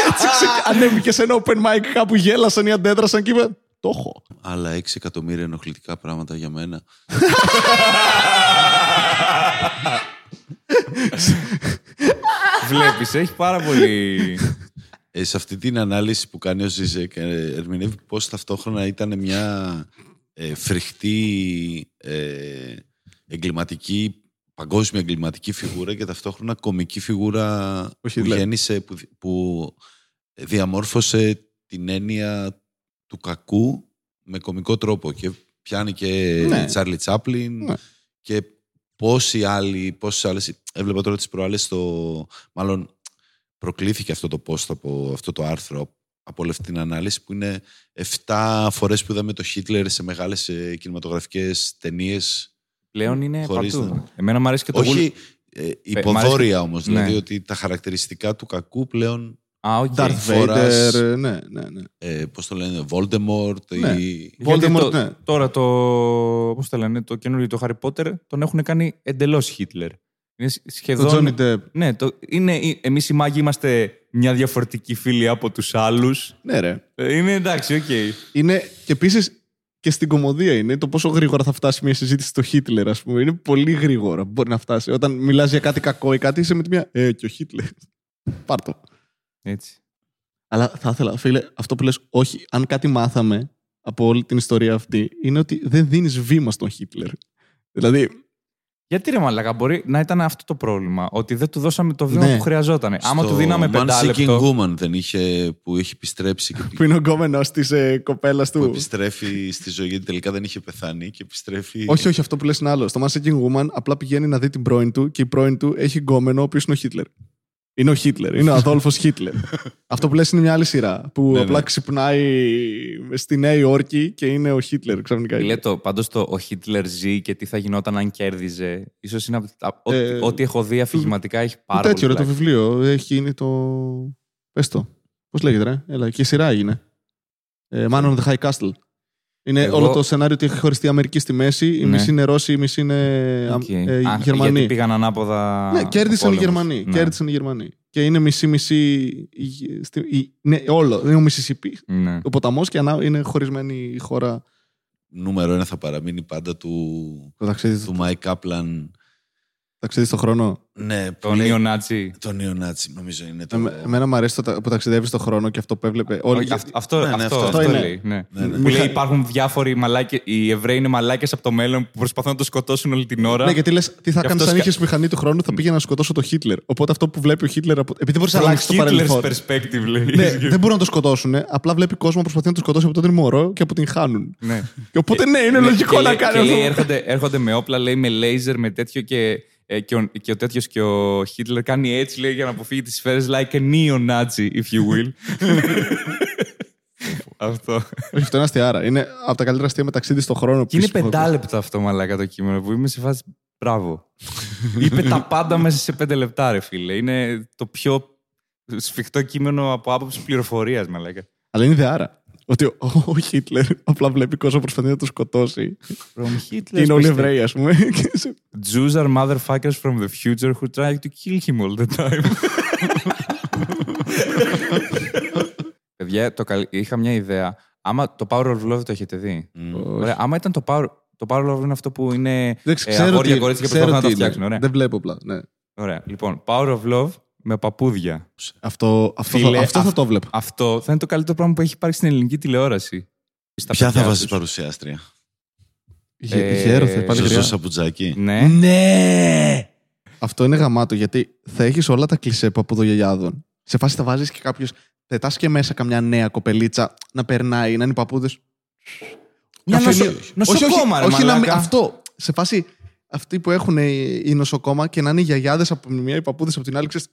Έτσι ξεκίνησε. Ανέβηκε σε ένα open mic κάπου γέλασαν ή αντέδρασαν και είπε Το έχω. άλλα 6 εκατομμύρια ενοχλητικά πράγματα για μένα. [LAUGHS] Βλέπεις, έχει πάρα πολύ. Ε, σε αυτή την ανάλυση που κάνει ο Ζίζεκ ε, ερμηνεύει πώς ταυτόχρονα ήταν μια ε, φρικτή ε, εγκληματική, παγκόσμια εγκληματική φιγούρα και ταυτόχρονα κομική φιγούρα που Χίτλερ. γέννησε, που, που διαμόρφωσε την έννοια του κακού με κομικό τρόπο και πιάνει και Ναι. Τσάρλι Τσάπλιν Ναι. και πόσοι άλλοι, πόσες άλλες, έβλεπα τώρα τις προάλλες στο, μάλλον προκλήθηκε αυτό το post από αυτό το άρθρο από όλη αυτή την ανάλυση που είναι 7 φορές που είδαμε το Χίτλερ σε μεγάλες ε, κινηματογραφικές ταινίες Πλέον είναι Χωρίς παντού. να- Εμένα μου αρέσει και το όχι ε, μ' υποδόρια όμως Ναι. δηλαδή ότι τα χαρακτηριστικά του κακού πλέον Α, OK. Darth φοράς- Vader. Ναι, ναι, ναι. ε, πώς το λένε Voldemort Ναι. ή... Γιατί Voldemort, το- ναι. Τώρα το. Πώς το λένε, το καινούριο το Harry Potter τον έχουν κάνει εντελώς Χίτλερ. Είναι σ- σχεδόν. Το Johnny Depp. Ναι, το, είναι, εμείς οι μάγοι είμαστε μια διαφορετική φυλή από τους άλλους. Ναι, ρε. Είναι εντάξει, οκ. Είναι και επίσης και στην κομμωδία είναι το πόσο γρήγορα θα φτάσει μια συζήτηση στο Χίτλερ, ας πούμε. Είναι πολύ γρήγορα που μπορεί να φτάσει. Όταν μιλάς για κάτι κακό ή κάτι, είσαι με τη μια. Ε, και ο Χίτλερ. Πάρτο. Έτσι. Αλλά θα ήθελα, φίλε, αυτό που λες, όχι, αν κάτι μάθαμε από όλη την ιστορία αυτή, είναι ότι δεν δίνεις βήμα στον Χίτλερ. Δηλαδή, Γιατί ρε Μαλάκα, μπορεί να ήταν αυτό το πρόβλημα. Ότι δεν του δώσαμε το βήμα Ναι. που χρειαζόταν. Άμα Στο του δίναμε Man Seeking πεντάλεπτο. Woman δεν είχε που έχει επιστρέψει και [LAUGHS] που είναι ο γκόμενος της ε, κοπέλας που του. επιστρέφει στη ζωή γιατί τελικά δεν είχε πεθάνει και επιστρέφει Όχι, όχι, αυτό που λες είναι άλλο. Στο Mass King Woman απλά πηγαίνει να δει την πρώην του και η πρώην του έχει γκόμενο ο οποίος είναι ο Χίτλερ. Είναι ο Χίτλερ. Είναι ο Αδόλφος Χίτλερ. [LAUGHS] Αυτό που λες είναι μια άλλη σειρά. Που Ναι, απλά ναι. ξυπνάει στη Νέα Υόρκη και είναι ο Χίτλερ ξαφνικά. Λέει το, πάντως το ο Χίτλερ ζει και τι θα γινόταν αν κέρδιζε. Ίσως είναι από τα- ό,τι- Ε, ό,τι έχω δει αφηγηματικά έχει Το πάρα τέτοιο, ρε, πολύ το πλάκα. βιβλίο. Έχει γίνει το. Πες το. Πώς λέγεται, ρε. Έλα, και η σειρά έγινε. Ε, Man on the High Castle. Είναι Εγώ- όλο το σενάριο ότι έχει χωριστεί η Αμερική στη μέση. Η Ναι. μισή είναι Ρώσοι, η μισή είναι Οκ. ε, ε, Α, Γερμανοί. Γιατί πήγαν ανάποδα. Ναι, κέρδισαν οι ο πόλεμος. Γερμανοί. Ναι. Κέρδισαν οι Γερμανοί. Και είναι μισή-μισή. η- στη- η- Ναι, όλο. Είναι ο Μισισιπής. Ναι. Ο ποταμός και ανά, είναι χωρισμένη η χώρα. νούμερο ένα θα παραμείνει πάντα του, Το ταξίδι, του Mike Kaplan ταξίδι στον χρόνο; ναι, που Το λέει- Νιονάτσι. το νεονάτσι νομίζω είναι το Εμέ- Εμένα μου αρέσει το, τα- που ταξιδεύεις στον χρόνο και αυτό που έβλεπε. Όλοι, Όχι, αυ- αυτό, Ναι, ναι, αυτό, αυτό- αυτό αυτό είναι. λέει. Ναι. Ναι, ναι. Που Μιχα- λέει υπάρχουν διάφοροι μαλάκες, οι Εβραίοι είναι μαλάκες από το μέλλον που προσπαθούν να το σκοτώσουν όλη την ώρα. Ναι, γιατί λες, τι θα Και κάνεις αυτός αν κα- είχε μηχανή του χρόνου, θα πήγαινα να σκοτώσω τον Χίτλερ. Οπότε αυτό που βλέπει ο Χίτλερ. από- Επειδή μπορείς να From αλλάξεις το Hitler's παρελθόν. perspective λέει. Ναι, δεν μπορούν να το σκοτώσουν. Απλά βλέπει κόσμο να προσπαθεί να το σκοτώσει από τότε είναι μωρό και αποτυγχάνουν. Ναι. Και οπότε ναι, είναι λογικό και να λέει- κάνει και λέει, αυτό. έρχονται, έρχονται με όπλα, λέει με λέιζερ, με τέτοιο και, ε, και, ο, και ο τέτοιος και ο Χίτλερ κάνει έτσι λέει για να αποφύγει τις σφαίρες, like a neo-Nazi, if you will. [LAUGHS] αυτό. Όχι, αυτό είναι αστιάρα. Είναι από τα καλύτερα αστεία με ταξίδι στον χρόνο. Και είναι που έχω ακούσει. πεντάλεπτο αυτό μαλάκα το κείμενο που είμαι σε φάση. Μπράβο. [LAUGHS] Είπε τα πάντα μέσα σε πέντε λεπτά, ρε φίλε. Είναι το πιο σφιχτό κείμενο από άποψη πληροφορίας, μαλάκα. Αλλά είναι ιδεάρα. Ότι ο, ο Χίτλερ απλά βλέπει κόσμο προσπαθεί να το σκοτώσει. From Hitler's Και είναι όλοι perspective. Εβραίοι, ας πούμε. Και σε- Jews are motherfuckers from the future who try to kill him all the time. Παιδιά, το καλ- είχα μια ιδέα. Άμα το Power of Love το έχετε δει. Ωραία, άμα ήταν το Power, το Power of Love είναι αυτό που είναι Δεν ε, ξέρω αγόρια, τι- κορίτσια και ξέρω προσπαθούν να το τι είναι. φτιάξουν. Ωραία. Δεν βλέπω απλά. Ναι. ωραία. Λοιπόν, Power of Love με παπούδια. Αυτό, αυτό, Φίλε, θα, αυτό θα αυ- το βλέπω. Αυτό θα είναι το καλύτερο πράγμα που έχει υπάρξει στην ελληνική τηλεόραση. Στα Ποια θα παιδιά βάζεις τους. παρουσιάστρια; Είχε, Ε, είχε έρωθε, πάλι Ζωζό γριά. Σαπουτζάκη. Ναι. Ναι! Αυτό είναι γαμάτο γιατί θα έχεις όλα τα κλισέ παππουδογιαγιάδων. Σε φάση θα βάζεις και κάποιος. Θα και μέσα καμιά νέα κοπελίτσα να περνάει, να είναι οι παππούδες. Μια Καφενείο. νοσο- νοσοκόμα, ρε όχι, να μην- μαλάκα. αυτό. Σε φάση αυτοί που έχουν οι, οι νοσοκόμα και να είναι οι γιαγιάδες από τη μία, οι παππούδες από την άλλη. Ξέρεις,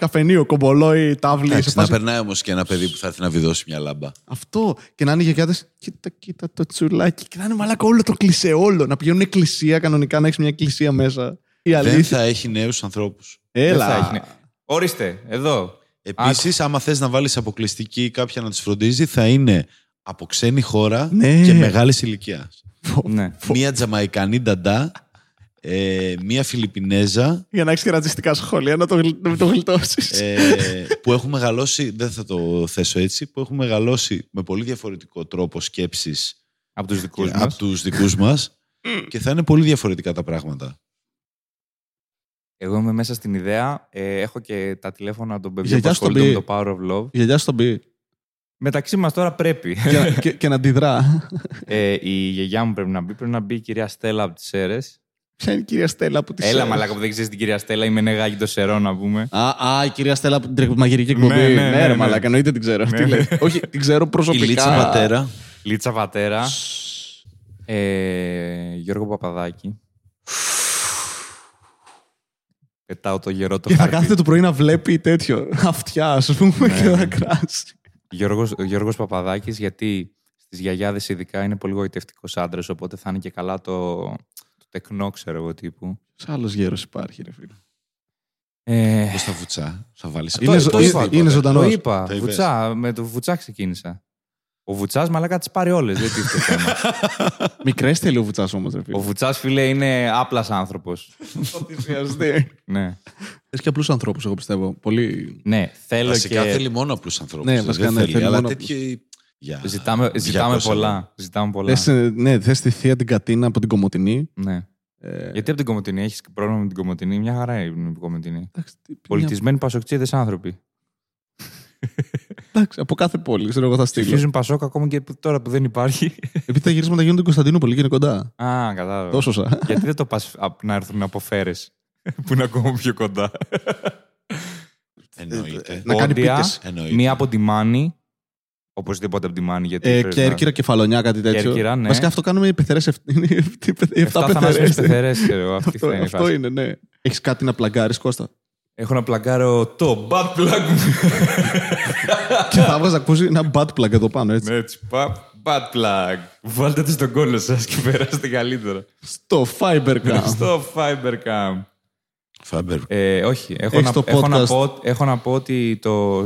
καφενείο, κομπολόι, τάβλη. σε Εντάξει, να φάση- περνάει όμως και ένα παιδί που θα έρθει να βιδώσει μια λάμπα. Αυτό. Και να είναι οι γιαγιάδες. Κοίτα, κοίτα το τσουλάκι. Και να είναι μαλάκα όλο το κλισέ, όλο. Να πηγαίνουν εκκλησία κανονικά, να έχεις μια εκκλησία μέσα. Η Δεν αλήθεια. θα έχει νέους ανθρώπους. Δεν Έλα. θα έχει, ναι. Ορίστε, εδώ. Επίσης, άμα θες να βάλεις αποκλειστική ή κάποια να του φροντίζει, θα είναι από ξένη χώρα Ναι. και μεγάλης ηλικίας. Ναι. Μία Τζαμαϊκανή νταντά, ε, μία Φιλιππινέζα Για να έχεις και ρατσιστικά σχόλια, να το, γλ- να μην το γλιτώσεις. ε, που έχουν μεγαλώσει, δεν θα το θέσω έτσι, που έχουν μεγαλώσει με πολύ διαφορετικό τρόπο σκέψης Από τους δικούς μα. από τους δικούς μας και θα είναι πολύ διαφορετικά τα πράγματα. Εγώ είμαι μέσα στην ιδέα. Ε, έχω και τα τηλέφωνα των παιδιών που Γιαγιά στο ασχολούνται με μπει. το Power of Love. Η γιαγιά στον πει. Μεταξύ μας τώρα πρέπει. και, να- [LAUGHS] και, και να αντιδρά. ε, η γιαγιά μου πρέπει να μπει. Πρέπει να μπει η κυρία Στέλλα από τις Σέρε. Ποια είναι η κυρία Στέλλα που τη Έλα, μαλάκα που δεν ξέρεις την κυρία Στέλλα. Είμαι νεγάκι το Σερό να πούμε. Α, α, η κυρία Στέλλα από την τρε- μαγειρική εκπομπή. Ναι, Ναι, ναι, ναι, ρε ναι. μαλάκα, εννοείται την ξέρω. Ναι, Τι ναι. λέει. Όχι, την ξέρω Η προσωπικά. Λίτσα πατέρα. Λίτσα Πατέρα. Ε, Γιώργο Παπαδάκη. Πετάω το γερό το Και θα χαρτί. κάθεται το πρωί να βλέπει τέτοιο. Αυτιά, ας πούμε, Ναι, και ναι. θα κράσει. Γιώργος, ο Γιώργος Παπαδάκης, γιατί στις γιαγιάδες ειδικά είναι πολύ γοητευτικός άντρας, οπότε θα είναι και καλά το, το τεκνό, ξέρω εγώ, τύπου. Σε άλλος γέρος υπάρχει, ρε φίλε; Ε, Πώς τα βουτσά, θα βάλεις Είναι αυτό. ζω- Το είναι- είπα, είναι τότε. ζωντανός. το είπα, Το είπες. Βουτσά, με το Βουτσά ξεκίνησα. Ο Βουτσάς μαλάκα τις πάρει όλες, δεν τίθεται θέμα. [LAUGHS] Μικρές θέλει ο Βουτσάς όμως, ρε φίλε. Ο Βουτσάς, φίλε, είναι άπλας άνθρωπος. [LAUGHS] Θυσιαστεί. ναι. Έχει και απλούς ανθρώπους, εγώ πιστεύω. Πολύ. ναι, θέλω Βασικά και... θέλει μόνο απλούς ανθρώπους. Ναι, δεν βασικά, ναι, θέλει, θέλει αλλά μόνο τέτοιοι... Για Ζητάμε, ζητάμε 200 πολλά. Ζητάμε πολλά. Θες, ε, ναι, θες τη θεία την Κατίνα από την Κομωτινή. Ναι. Ε, Γιατί από την Κομωτινή έχεις πρόβλημα με την Κομωτινή, μια χαρά είναι η Κομωτινή. εντάξει, τι- Πολιτισμένοι πασοκτζίδες άνθρωποι. Εντάξει, από κάθε πόλη, ξέρω εγώ θα στείλω. Ψηφίζουν Πασόκ ακόμα και τώρα που δεν υπάρχει. Επειδή τα γυρίσματα γίνονται στην Κωνσταντινούπολη και είναι κοντά. Α, κατάλαβα. Τόσο σα. Γιατί δεν το πας α, να έρθουν από φέρες [LAUGHS] που είναι ακόμα πιο κοντά; Εννοείται. Να κάνει Πόντια, πίκες. Εννοείται. Μία από τη Μάνη. Οπωσδήποτε από τη Μάνη. Γιατί Ε, πρέπει Κέρκυρα, κεφαλονιά, κάτι τέτοιο. Κέρκυρα, ναι. Βασικά αυτό κάνουμε οι πεθερές. [LAUGHS] Οι να... 7 Εφτά θανάσιμες πεθερές. πεθερές, ξέρω εγώ. Αυτή Αυτό, θα είναι η αυτό φάση. είναι, ναι. Έχεις κάτι να πλαγκάρεις, Κώστα; Έχω να πλαγκάρω το bad plug μου. [LAUGHS] και θα έβγαζα ακούσει ένα bad plug εδώ πάνω, έτσι. Ναι, έτσι. πα- Bad plug. Βάλτε το στον κόλλο σας και [LAUGHS] περάστε καλύτερα. Στο Fibercam. Στο Fibercam. Φάμπερ. Ε, όχι. Έχω Έχεις να, το έχω, να podcast. πω, έχω να πω ότι το,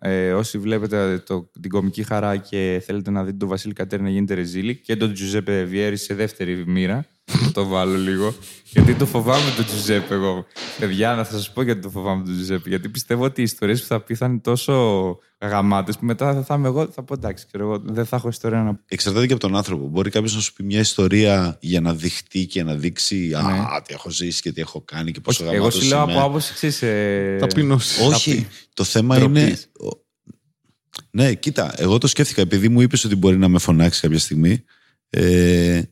ε, όσοι βλέπετε το, την κομική χαρά και θέλετε να δείτε τον Βασίλη Κατέρη να γίνεται ρεζίλη και τον Τζουζέπε Βιέρη σε δεύτερη μοίρα. Θα το βάλω λίγο. Γιατί το φοβάμαι τον Τζουζέπε εγώ. Παιδιά, να σας πω γιατί το φοβάμαι τον Τζουζέπε. Γιατί πιστεύω ότι οι ιστορίες που θα πει θα είναι τόσο γαμάτες που μετά θα είμαι εγώ. Θα πω εντάξει, ξέρω εγώ, δεν θα έχω ιστορία να πω. Εξαρτάται και από τον άνθρωπο. Μπορεί κάποιος να σου πει μια ιστορία για να δειχτεί και να δείξει Α, τι έχω ζήσει και τι έχω κάνει και πόσο Ναι. Όχι, εγώ γαμάτος σου λέω είμαι». από άποψη ξέρεις, ε, Ταπεινός. Όχι. Το θέμα Ντροπής. είναι. ο- Ναι, κοίτα, εγώ το σκέφτηκα επειδή μου είπες ότι μπορεί να με φωνάξει κάποια στιγμή. Ε,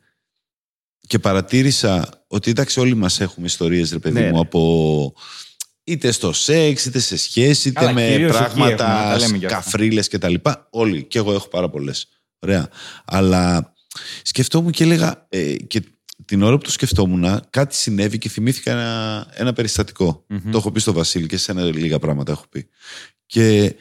και παρατήρησα ότι εντάξει, όλοι μας έχουμε ιστορίες, ρε παιδί Ναι, μου, ναι. από. είτε στο σεξ, είτε σε σχέση, είτε Καλά, με κυρίως εκεί έχουμε, πράγματα, τα λέμε κι αυτά. καφρίλες κτλ. Όλοι. Και εγώ έχω πάρα πολλές. Ωραία. Αλλά σκεφτόμουν και έλεγα. Ε, και την ώρα που το σκεφτόμουν, κάτι συνέβη και θυμήθηκα ένα, ένα περιστατικό. Μμμ. Το έχω πει στο Βασίλη και σε ένα λίγα πράγματα έχω πει. Και λέω,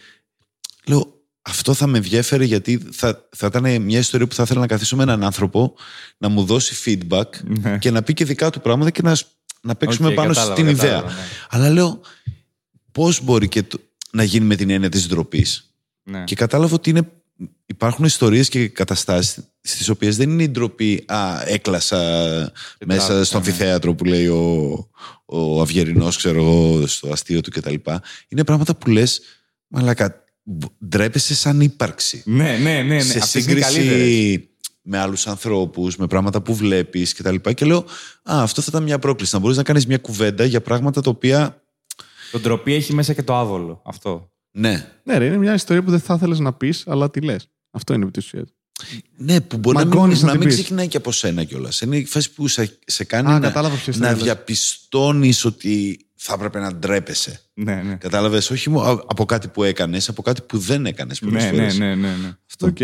αυτό θα με ενδιέφερε γιατί θα, θα ήταν μια ιστορία που θα ήθελα να καθίσω με έναν άνθρωπο να μου δώσει feedback Ναι. και να πει και δικά του πράγματα και να, σ- να παίξουμε Οκ, πάνω κατάλαβα, στην ιδέα. κατάλαβα, ναι. Αλλά λέω, πώς μπορεί και το- να γίνει με την έννοια της ντροπής; Ναι. Και κατάλαβα ότι είναι, υπάρχουν ιστορίες και καταστάσεις στις οποίες δεν είναι η ντροπή «Α, έκλασα μέσα τράβηξα, στο ναι. αμφιθέατρο που λέει ο, ο Αυγερινός, ξέρω εγώ, στο αστείο του κτλ. Είναι πράγματα που λες, μαλακα, ντρέπεσαι σαν ύπαρξη. Ναι, ναι, ναι. ναι. σε Αυτές είναι οι καλύτερες. σύγκριση με άλλους ανθρώπους, με πράγματα που βλέπεις κτλ. Και, και λέω, α, αυτό θα ήταν μια πρόκληση. Να μπορείς να κάνεις μια κουβέντα για πράγματα τα οποία, Ντροπή έχει μέσα και το άβολο. Αυτό. ναι, Ναι, ρε, είναι μια ιστορία που δεν θα ήθελες να πεις, αλλά τη λες. Αυτό είναι επί της ουσίας. Ναι, που μπορεί να μην, Μαγκώνεις να να την μην πεις. ξεκινάει και από σένα κιόλας. Είναι η φάση που σε, σε κάνει Α, να, κατάλαβα ποιος να θέλεις. διαπιστώνεις ότι θα έπρεπε να ντρέπεσαι. Ναι, ναι. Κατάλαβες, όχι μόνο από κάτι που έκανες, από κάτι που δεν έκανες. Ναι, ναι, ναι, ναι, ναι. Οκ.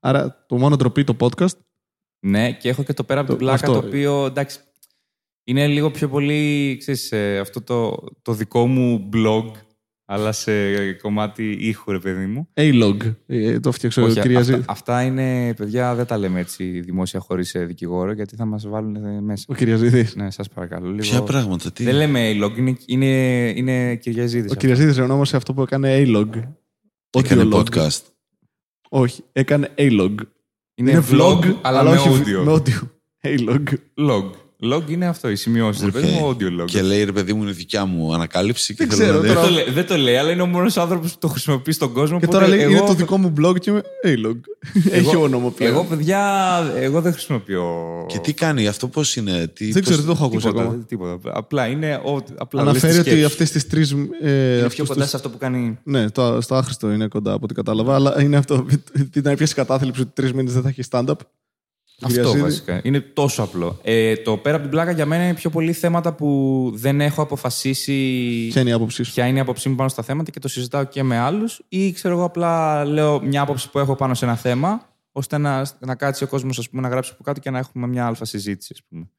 Άρα το μόνο ντροπή το podcast; Ναι, και έχω και το πέρα από Το- την πλάκα αυτό. το οποίο εντάξει. Είναι λίγο πιο πολύ, ξέρεις, ε, αυτό το, το δικό μου blog, αλλά σε κομμάτι ήχου, ρε παιδί μου. A-log. Ε, το φτιάξω Όχι, κυρίας αυτά, Ζή- αυτά είναι, παιδιά, δεν τα λέμε έτσι δημόσια χωρίς δικηγόρο, γιατί θα μας βάλουν ε, μέσα. Ο Κυριαζίδης. Ναι, σας παρακαλώ. Λίγο... Ποια πράγματα, τι. Δεν λέμε log, είναι, είναι, είναι κυριαζίδης Ο αυτό. Κυριαζίδης ονόμασε αυτό που έκανε A-log. Έκανε Audio log. podcast; Όχι, έκανε A-log. Είναι, vlog, αλλά, με όχι audio. Με audio. [LAUGHS] A-log. Log. Log είναι αυτό, η σημείωση. Ρε παιδί μου, Οκ. audio log. Και λέει ρε παιδί μου, είναι δικιά μου ανακάλυψη. Και Δεν θέλω ξέρω, να δεν, δει- τώρα- το λέει, δεν το λέει, αλλά είναι ο μόνος άνθρωπος που το χρησιμοποιεί στον κόσμο. Και οπότε τώρα λέει, εγώ, είναι το δικό μου blog και είμαι A-log. Έχει όνομα πλέον. Εγώ, παιδιά, εγώ δεν χρησιμοποιώ. Και τι κάνει, αυτό πώς είναι. Τι, Δεν ξέρω, πώς- δεν το έχω ακούσει Τίποτα, ακόμα. δεν- τίποτα. Απλά είναι. ο- Απλά Αναφέρει λες τη ότι σκέψη. αυτές τις τρεις. Ε, Είναι αυτούς πιο κοντά τους- σε αυτό που κάνει. Ναι, το, στο άχρηστο είναι κοντά από ό,τι κατάλαβα. Αλλά είναι αυτό. [LAUGHS] Ήταν πιάσει κατάθλιψη ότι τρεις μήνες δεν θα έχεις stand-up. Αυτό Κυριαζίδη. βασικά. Είναι τόσο απλό. Ε, το πέρα από την πλάκα για μένα είναι πιο πολύ θέματα που δεν έχω αποφασίσει Ποια είναι η άποψή σου; ποια είναι η άποψή μου πάνω στα θέματα και το συζητάω και με άλλους. Ή ξέρω εγώ απλά λέω μια άποψη που έχω πάνω σε ένα θέμα, ώστε να, να κάτσει ο κόσμος να γράψει από κάτω και να έχουμε μια αλφα συζήτηση. Ας πούμε.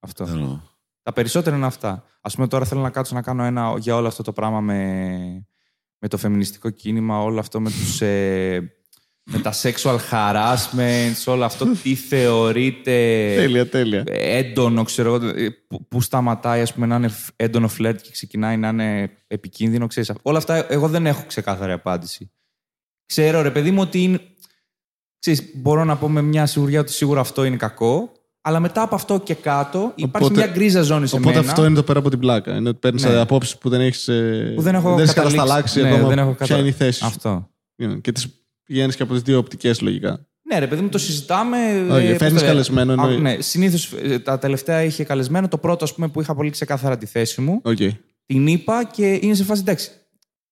Αυτό. Εννοώ. Τα περισσότερα είναι αυτά. Α πούμε, τώρα θέλω να κάτσω να κάνω ένα για όλο αυτό το πράγμα με, με το φεμινιστικό κίνημα, όλο αυτό με, τους, ε, με τα sexual harassment, όλο αυτό τι θεωρείται Τέλεια, τέλεια. έντονο, ξέρω εγώ, ε, που, που σταματάει ας πούμε, να είναι φ- έντονο φλερτ και ξεκινάει να είναι επικίνδυνο. Ξέρεις. Όλα αυτά εγώ δεν έχω ξεκάθαρη απάντηση. Ξέρω, ρε παιδί μου, ότι είναι... Ξέρεις, μπορώ να πω με μια σιγουριά ότι σίγουρα αυτό είναι κακό, αλλά μετά από αυτό και κάτω υπάρχει Οπότε- μια γκρίζα ζώνη σε Οπότε μένα. αυτό είναι το πέρα από την πλάκα. Είναι ότι παίρνεις Ναι. απόψεις που δεν έχεις. που δεν έχω δεν έχεις καταλήξει. κατασταλάξει Ναι, ακόμα δεν έχω ποια κατα- είναι η θέση σου. Αυτό. Ναι, Και τις πηγαίνεις και από τις δύο οπτικές λογικά. Ναι, ρε παιδί μου, το συζητάμε. Όχι, ε, φέρνεις πώς το λέει. καλεσμένο, Α, εννοεί. Ναι, συνήθως τα τελευταία είχε καλεσμένο. Το πρώτο, ας πούμε, που είχα πολύ ξεκάθαρα τη θέση μου. Οκ. Την είπα και είναι σε φάση εντάξει.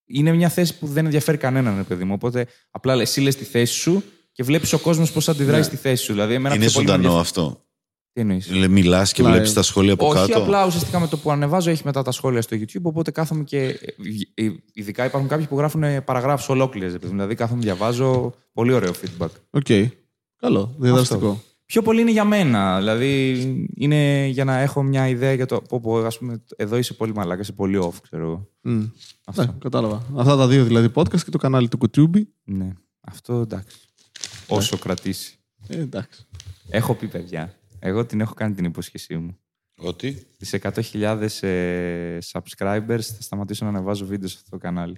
Είναι μια θέση που δεν ενδιαφέρει κανέναν, ρε παιδί μου. Οπότε απλά εσύ λες τη θέση σου και βλέπεις ο κόσμος πώς αντιδράει στη θέση σου. Δηλαδή, εμένα Είναι πιο πολύ με ζωντανό ενδιαφέρει- αυτό. Τι εννοείς; Μιλάς και Live. βλέπεις τα σχόλια από Όχι, κάτω. απλά ουσιαστικά με το που ανεβάζω έχει μετά τα σχόλια στο YouTube. Οπότε κάθομαι και. ε, ε, Ειδικά υπάρχουν κάποιοι που γράφουν παραγράφους ολόκληρες. Δηλαδή κάθομαι διαβάζω. Πολύ ωραίο feedback. Οκ. Καλό. Διαδραστικό. Πιο πολύ είναι για μένα. Δηλαδή, είναι για να έχω μια ιδέα για το. Πω, πω, ας πούμε, εδώ είσαι πολύ μαλάκας, είσαι πολύ off, ξέρω εγώ. Μμ. Αυτό. Ναι, κατάλαβα. Αυτά τα δύο δηλαδή podcast και το κανάλι του YouTube. Ναι. Αυτό εντάξει. Όσο κρατήσει. Ε, εντάξει. Έχω πει, παιδιά. Εγώ την έχω κάνει την υπόσχεσή μου. Ότι; Στις 100.000 ε, subscribers θα σταματήσω να ανεβάζω βίντεο σε αυτό το κανάλι.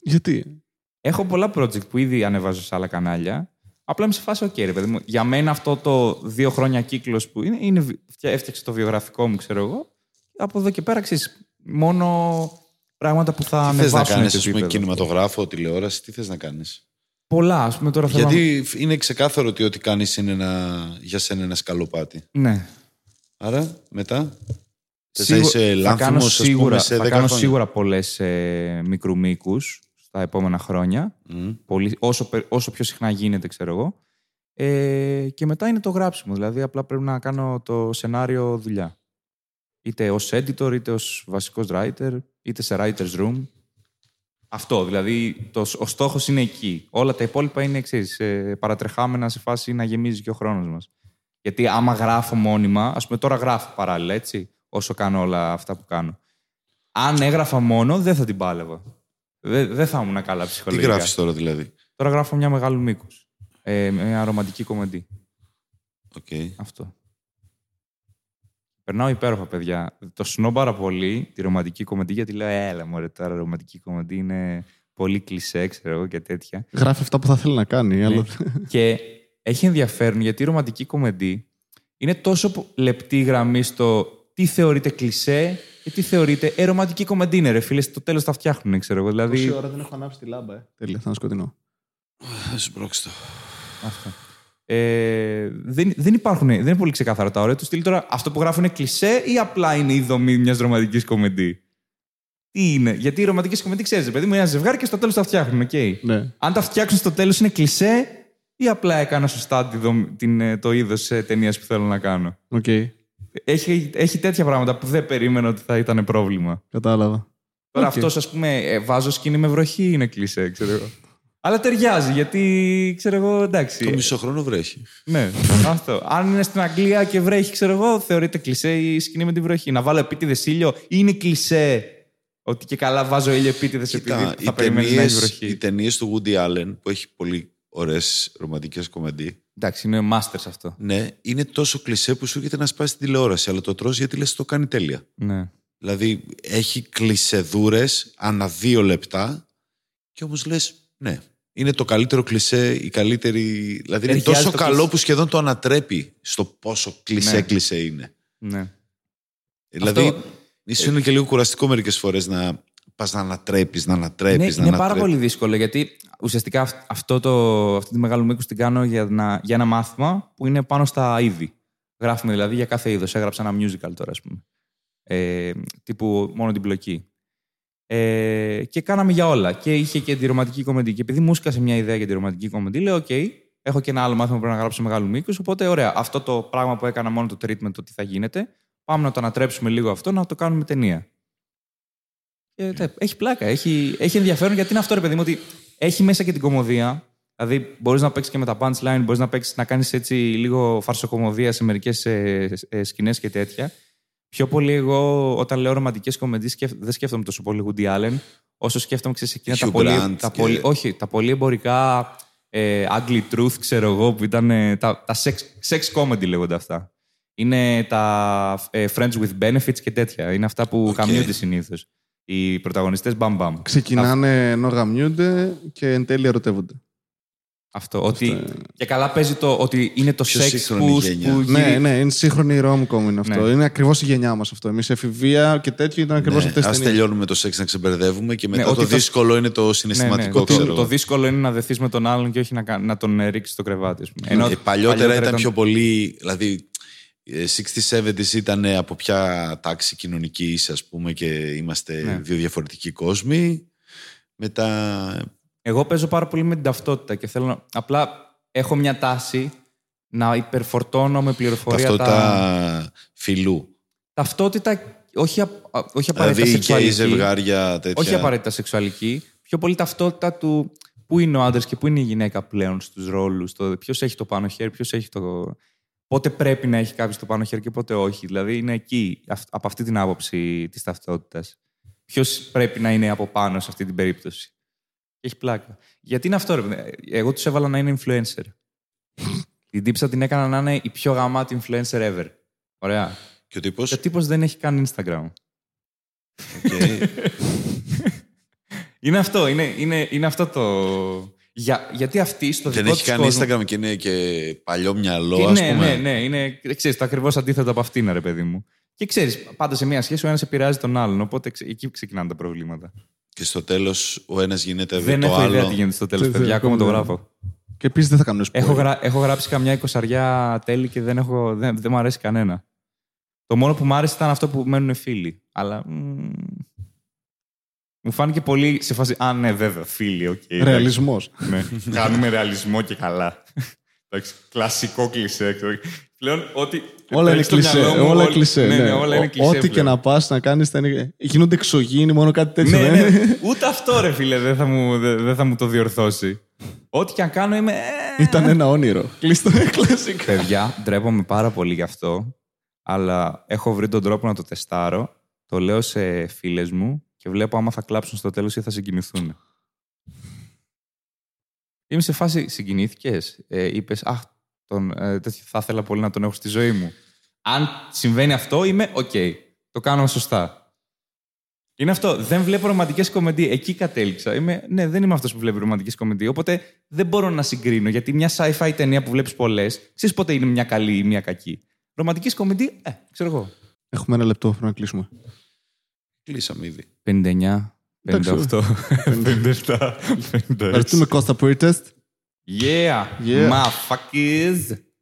Γιατί; Έχω πολλά project που ήδη ανεβάζω σε άλλα κανάλια. Απλά είμαι σε φάση, οκ, ρε παιδί μου. Για μένα αυτό το δύο χρόνια κύκλος που είναι, είναι φτια- έφτιαξε το βιογραφικό μου, ξέρω εγώ. Από εδώ και πέρα, ξέρεις, μόνο πράγματα που θα Τι θες να ανεβάσουν κάνεις, το ας πούμε, επίπεδο. κινηματογράφο, τηλεόραση, τι θες να κάνεις; Πολλά, ας πούμε τώρα θέλω Γιατί είναι ξεκάθαρο ότι ό,τι κάνεις είναι ένα, για σένα ένα σκαλοπάτι. να... Ναι. Άρα, μετά. Θες Σίγου- να είσαι θα κάνω λάνθιμος, ας πούμε, σίγουρα, σε θα 10 κάνω χρόνια. σίγουρα πολλές ε, μικρού μήκους στα επόμενα χρόνια. Μμ. Πολύ, όσο, πε- όσο πιο συχνά γίνεται, ξέρω εγώ. Ε, και μετά είναι το γράψιμο. Δηλαδή, απλά πρέπει να κάνω το σενάριο δουλειά. Είτε ως editor, είτε ως βασικός writer, είτε σε writer's room. Αυτό, δηλαδή, το, ο στόχος είναι εκεί. Όλα τα υπόλοιπα είναι, ξέρεις, ε, παρατρεχάμενα σε φάση να γεμίζει και ο χρόνος μας. Γιατί άμα γράφω μόνιμα, ας πούμε τώρα γράφω παράλληλα, έτσι, όσο κάνω όλα αυτά που κάνω. Αν έγραφα μόνο, δεν θα την πάλευα. Δεν, δεν θα ήμουν καλά Τι ψυχολογικά. γράφεις τώρα δηλαδή; Τώρα γράφω μια μεγάλου μήκους. Ε, μια ρομαντική κομμεντή. Οκ. Αυτό. Περνάω υπέροχα, παιδιά. Το σνόμπαρα πολύ τη ρομαντική κομεντί, γιατί λέω, έλα μωρέ, τώρα ρομαντική κομεντί είναι πολύ κλισέ, ξέρω εγώ και τέτοια. Γράφει αυτά που θα θέλει να κάνει. Αλλά... και έχει ενδιαφέρον γιατί η ρομαντική κομεντί είναι τόσο πο- λεπτή γραμμή στο τι θεωρείται κλισέ και τι θεωρείται. Ε, ρομαντική κομεντί είναι, ρε φίλε, στο τέλος τα φτιάχνουν, ξέρω εγώ. Τόση Δηλαδή. ώρα δεν έχω ανάψει τη λάμπα, ε. Τέλεια, θα είναι σκοτεινό. Θα σου πρόξει το. Αυτό. Ε, δεν, δεν υπάρχουν, δεν είναι πολύ ξεκάθαρα τα όρια τους. Στείλει τώρα αυτό που γράφουν είναι κλισέ ή απλά είναι η δομή μιας ρομαντικής κομεντί. Τι είναι, γιατί οι ρομαντικές κομεντί ξέρεις, παιδί μου, είναι ένα ζευγάρι και στο τέλος τα φτιάχνουν. Okay. Ναι. Αν τα φτιάξουν στο τέλος είναι κλισέ, ή απλά έκανα σωστά τη δομ- την, ε, το είδος ταινίας που θέλω να κάνω; Οκ. Έχει, έχει τέτοια πράγματα που δεν περίμενα ότι θα ήταν πρόβλημα. Κατάλαβα. Τώρα Οκ. αυτός, ας πούμε, ε, βάζω σκηνή με βροχή είναι κλισέ, ξέρω εγώ; Αλλά ταιριάζει, γιατί ξέρω εγώ, εντάξει. Το μισό χρόνο βρέχει. Ναι, αυτό. Αν είναι στην Αγγλία και βρέχει, ξέρω εγώ, θεωρείται κλισέ η σκηνή με τη βροχή. Να βάλω επίτηδες ήλιο ή είναι κλισέ ότι και καλά βάζω ήλιο επίτηδες επειδή Κοίτα, θα οι περιμένεις να έχει ταινίες, βροχή. οι ταινίες του Woody Allen που έχει πολύ ωραίες ρομαντικές κομεντί Εντάξει, είναι masters αυτό. ναι, είναι τόσο κλισέ που σου έρχεται να σπάσει την τηλεόραση αλλά το τρως γιατί λες το κάνει τέλεια. Ναι. Δηλαδή έχει κλισεδούρες ανά δύο λεπτά και όμως λες ναι, είναι το καλύτερο κλισέ, η καλύτερη... Δηλαδή είναι Ταιριάζει τόσο το καλό κλισέ. που σχεδόν το ανατρέπει στο πόσο κλισέ Ναι. κλισέ είναι. ναι. Δηλαδή Αυτό- ίσως είναι και λίγο κουραστικό μερικές φορές να πας να ανατρέπεις, να Είναι, ανατρέπεις, να είναι πάρα ανατρέπεις. πολύ δύσκολο γιατί ουσιαστικά αυ- αυτό το, αυτή τη μεγάλου μήκου την κάνω για, να, για ένα μάθημα που είναι πάνω στα είδη. Γράφουμε δηλαδή για κάθε είδος. Έγραψα ένα musical τώρα, ας πούμε. Ε, τύπου μόνο την πλοκή. Ε, και κάναμε για όλα. Και είχε και τη ρομαντική κομεντί. Και επειδή μου έσκασε μια ιδέα για τη ρομαντική κομεντί, λέω: Οκ, έχω και ένα άλλο μάθημα που πρέπει να γράψω μεγάλου μήκους. Οπότε, ωραία, αυτό το πράγμα που έκανα μόνο το treatment, το τι θα γίνεται, πάμε να το ανατρέψουμε λίγο αυτό, να το κάνουμε ταινία. Και, τε, έχει πλάκα, έχει, έχει ενδιαφέρον γιατί είναι αυτό ρε παιδί μου ότι έχει μέσα και την κωμωδία. Δηλαδή, μπορείς να παίξεις και με τα punchline, μπορείς να, παίξεις, να κάνεις έτσι λίγο φαρσοκωμωδία σε μερικές ε, ε, σκηνές και τέτοια. Πιο πολύ εγώ, όταν λέω ρομαντικές κομεντί, δεν σκέφτομαι τόσο πολύ Woody Allen, όσο σκέφτομαι ξέρεις, εκείνα τα Hugh πολύ, Grant τα και- πολύ, όχι, τα πολύ εμπορικά ε, ugly truth, ξέρω εγώ, που ήταν ε, τα, τα sex, sex comedy λέγονται αυτά. Είναι τα ε, friends with benefits και τέτοια. Είναι αυτά που Οκ. γαμιούνται συνήθως. Οι πρωταγωνιστές μπαμ μπαμ. Ξεκινάνε ενώ γαμιούνται και εν τέλει ερωτεύονται. Αυτό. Ότι, Και καλά παίζει το ότι είναι το Πιο σεξ σύγχρονη που, γενιά. που Ναι, γύρει- ναι, είναι σύγχρονη rom-com είναι αυτό. Ναι. Είναι ακριβώς η γενιά μας αυτό. Εμείς εφηβεία και τέτοιο ήταν ακριβώς Ναι, αυτές τις ας ταινίες. τελειώνουμε το σεξ να ξεμπερδεύουμε και μετά Ναι, το ότι θα- δύσκολο είναι το Ναι, ναι. συναισθηματικό, Το, ξέρω το εγώ. δύσκολο είναι να δεθείς με τον άλλον και όχι να, κα- να τον ε, ρίξεις στο κρεβάτι. ας πούμε. Ενώ Ε, παλιότερα, ήταν πιο πολύ, δηλαδή ε, 60-70s ήταν από ποια τάξη κοινωνική, ας πούμε, και είμαστε Ναι. δύο διαφορετικοί κόσμοι. Μετά, Εγώ παίζω πάρα πολύ με την ταυτότητα και θέλω να... Απλά έχω μια τάση να υπερφορτώνω με πληροφορία τα... ταυτότητα φιλού. Ταυτότητα, όχι, α- α- όχι απαραίτητα Δηλαδή και οι σεξουαλική. ζευγάρια τέτοια. Όχι απαραίτητα σεξουαλική. Πιο πολύ ταυτότητα του πού είναι ο άντρας και πού είναι η γυναίκα πλέον στους ρόλους. Ποιος έχει το πάνω χέρι, ποιος έχει το. Πότε πρέπει να έχει κάποιος το πάνω χέρι και πότε όχι. Δηλαδή είναι εκεί, αυ- από αυτή την άποψη της ταυτότητας. Ποιος πρέπει να είναι από πάνω σε αυτή την περίπτωση. Και έχει πλάκα. Γιατί είναι αυτό, ρε. παιδί. Εγώ τους έβαλα να είναι influencer. την τύπισσα την έκανα να είναι η πιο γαμάτη influencer ever. Ωραία. Και ο τύπος, Και ο τύπος δεν έχει καν Instagram. οκ, [LAUGHS] Είναι αυτό, είναι, είναι, είναι αυτό το. Για, γιατί αυτή στο δεν δικό έχει της κάνει κόσμο... Instagram και είναι και παλιό μυαλό, Και ας ναι, πούμε. ναι, ναι, είναι ξέρεις, το ακριβώς αντίθετο από αυτήν, ρε παιδί μου. Και ξέρεις, πάντα σε μια σχέση ο ένας επηρεάζει τον άλλον. Οπότε ξε- εκεί ξεκινάνε τα προβλήματα. Και στο τέλος ο ένας γίνεται δεν το έχω άλλο. ιδέα τι γίνεται στο τέλος, Δεν- παιδιά. δεν- Ακόμα το δεν- γράφω. Και επίσης δεν θα κάνουμε spoiler. Έχω, γρα... έχω γράψει καμιά εικοσαριά τέλη και δεν, έχω... δεν, δεν μου αρέσει κανένα. Το μόνο που μου άρεσε ήταν αυτό που μένουν φίλοι. Αλλά. μ, Μου φάνηκε πολύ σε φάση. Α, ναι, βέβαια, φίλοι, οκ. εντάξει». Ρεαλισμός. Ναι, [LAUGHS] κάνουμε ρεαλισμό και καλά. [LAUGHS] Εντάξει, κλασικό κλισέ. Πλέον ό,τι. Όλα είναι στο κλισέ. μυαλό μου, Όλα όλοι- κλισέ. Ναι, ναι. ναι, όλα είναι Ο- κλισέ. Ό,τι και πλέον. να πας να κάνεις. Είναι... Γίνονται εξωγήινοι, μόνο κάτι τέτοιο. Ναι, δεν είναι; ναι. Ούτε αυτό ρε φίλε δεν θα μου, δεν, δεν θα μου το διορθώσει. Ό,τι και αν κάνω είμαι. ε, Ήταν ένα όνειρο. Κλείστο [LAUGHS] κλασικά. Παιδιά, ντρέπομαι πάρα πολύ γι' αυτό. Αλλά έχω βρει τον τρόπο να το τεστάρω. Το λέω σε φίλες μου και βλέπω άμα θα κλάψουν στο τέλος ή θα συγκινηθούν. [LAUGHS] Είμαι σε φάση συγκινήθηκες; Ε, Είπες, Αχ, τον, ε, τέτοιο, θα ήθελα πολύ να τον έχω στη ζωή μου. Αν συμβαίνει αυτό, είμαι οκ. Το κάνω σωστά. Είναι αυτό. Δεν βλέπω ρομαντικές κομεντί. Εκεί κατέληξα. Είμαι, ναι, δεν είμαι αυτός που βλέπει ρομαντικές κομεντί. Οπότε δεν μπορώ να συγκρίνω. Γιατί μια sci-fi ταινία που βλέπεις πολλές, ξέρεις πότε είναι μια καλή ή μια κακή. Ρομαντικές κομεντί, ε, ξέρω εγώ. Έχουμε ένα λεπτό πρέπει να κλείσουμε. Κλείσαμε ήδη. 59, Εντάξει, 58, 57, 56. Ευχαριστούμε Κώστα που ήρθες. Yeah, Yeah. motherfuckers.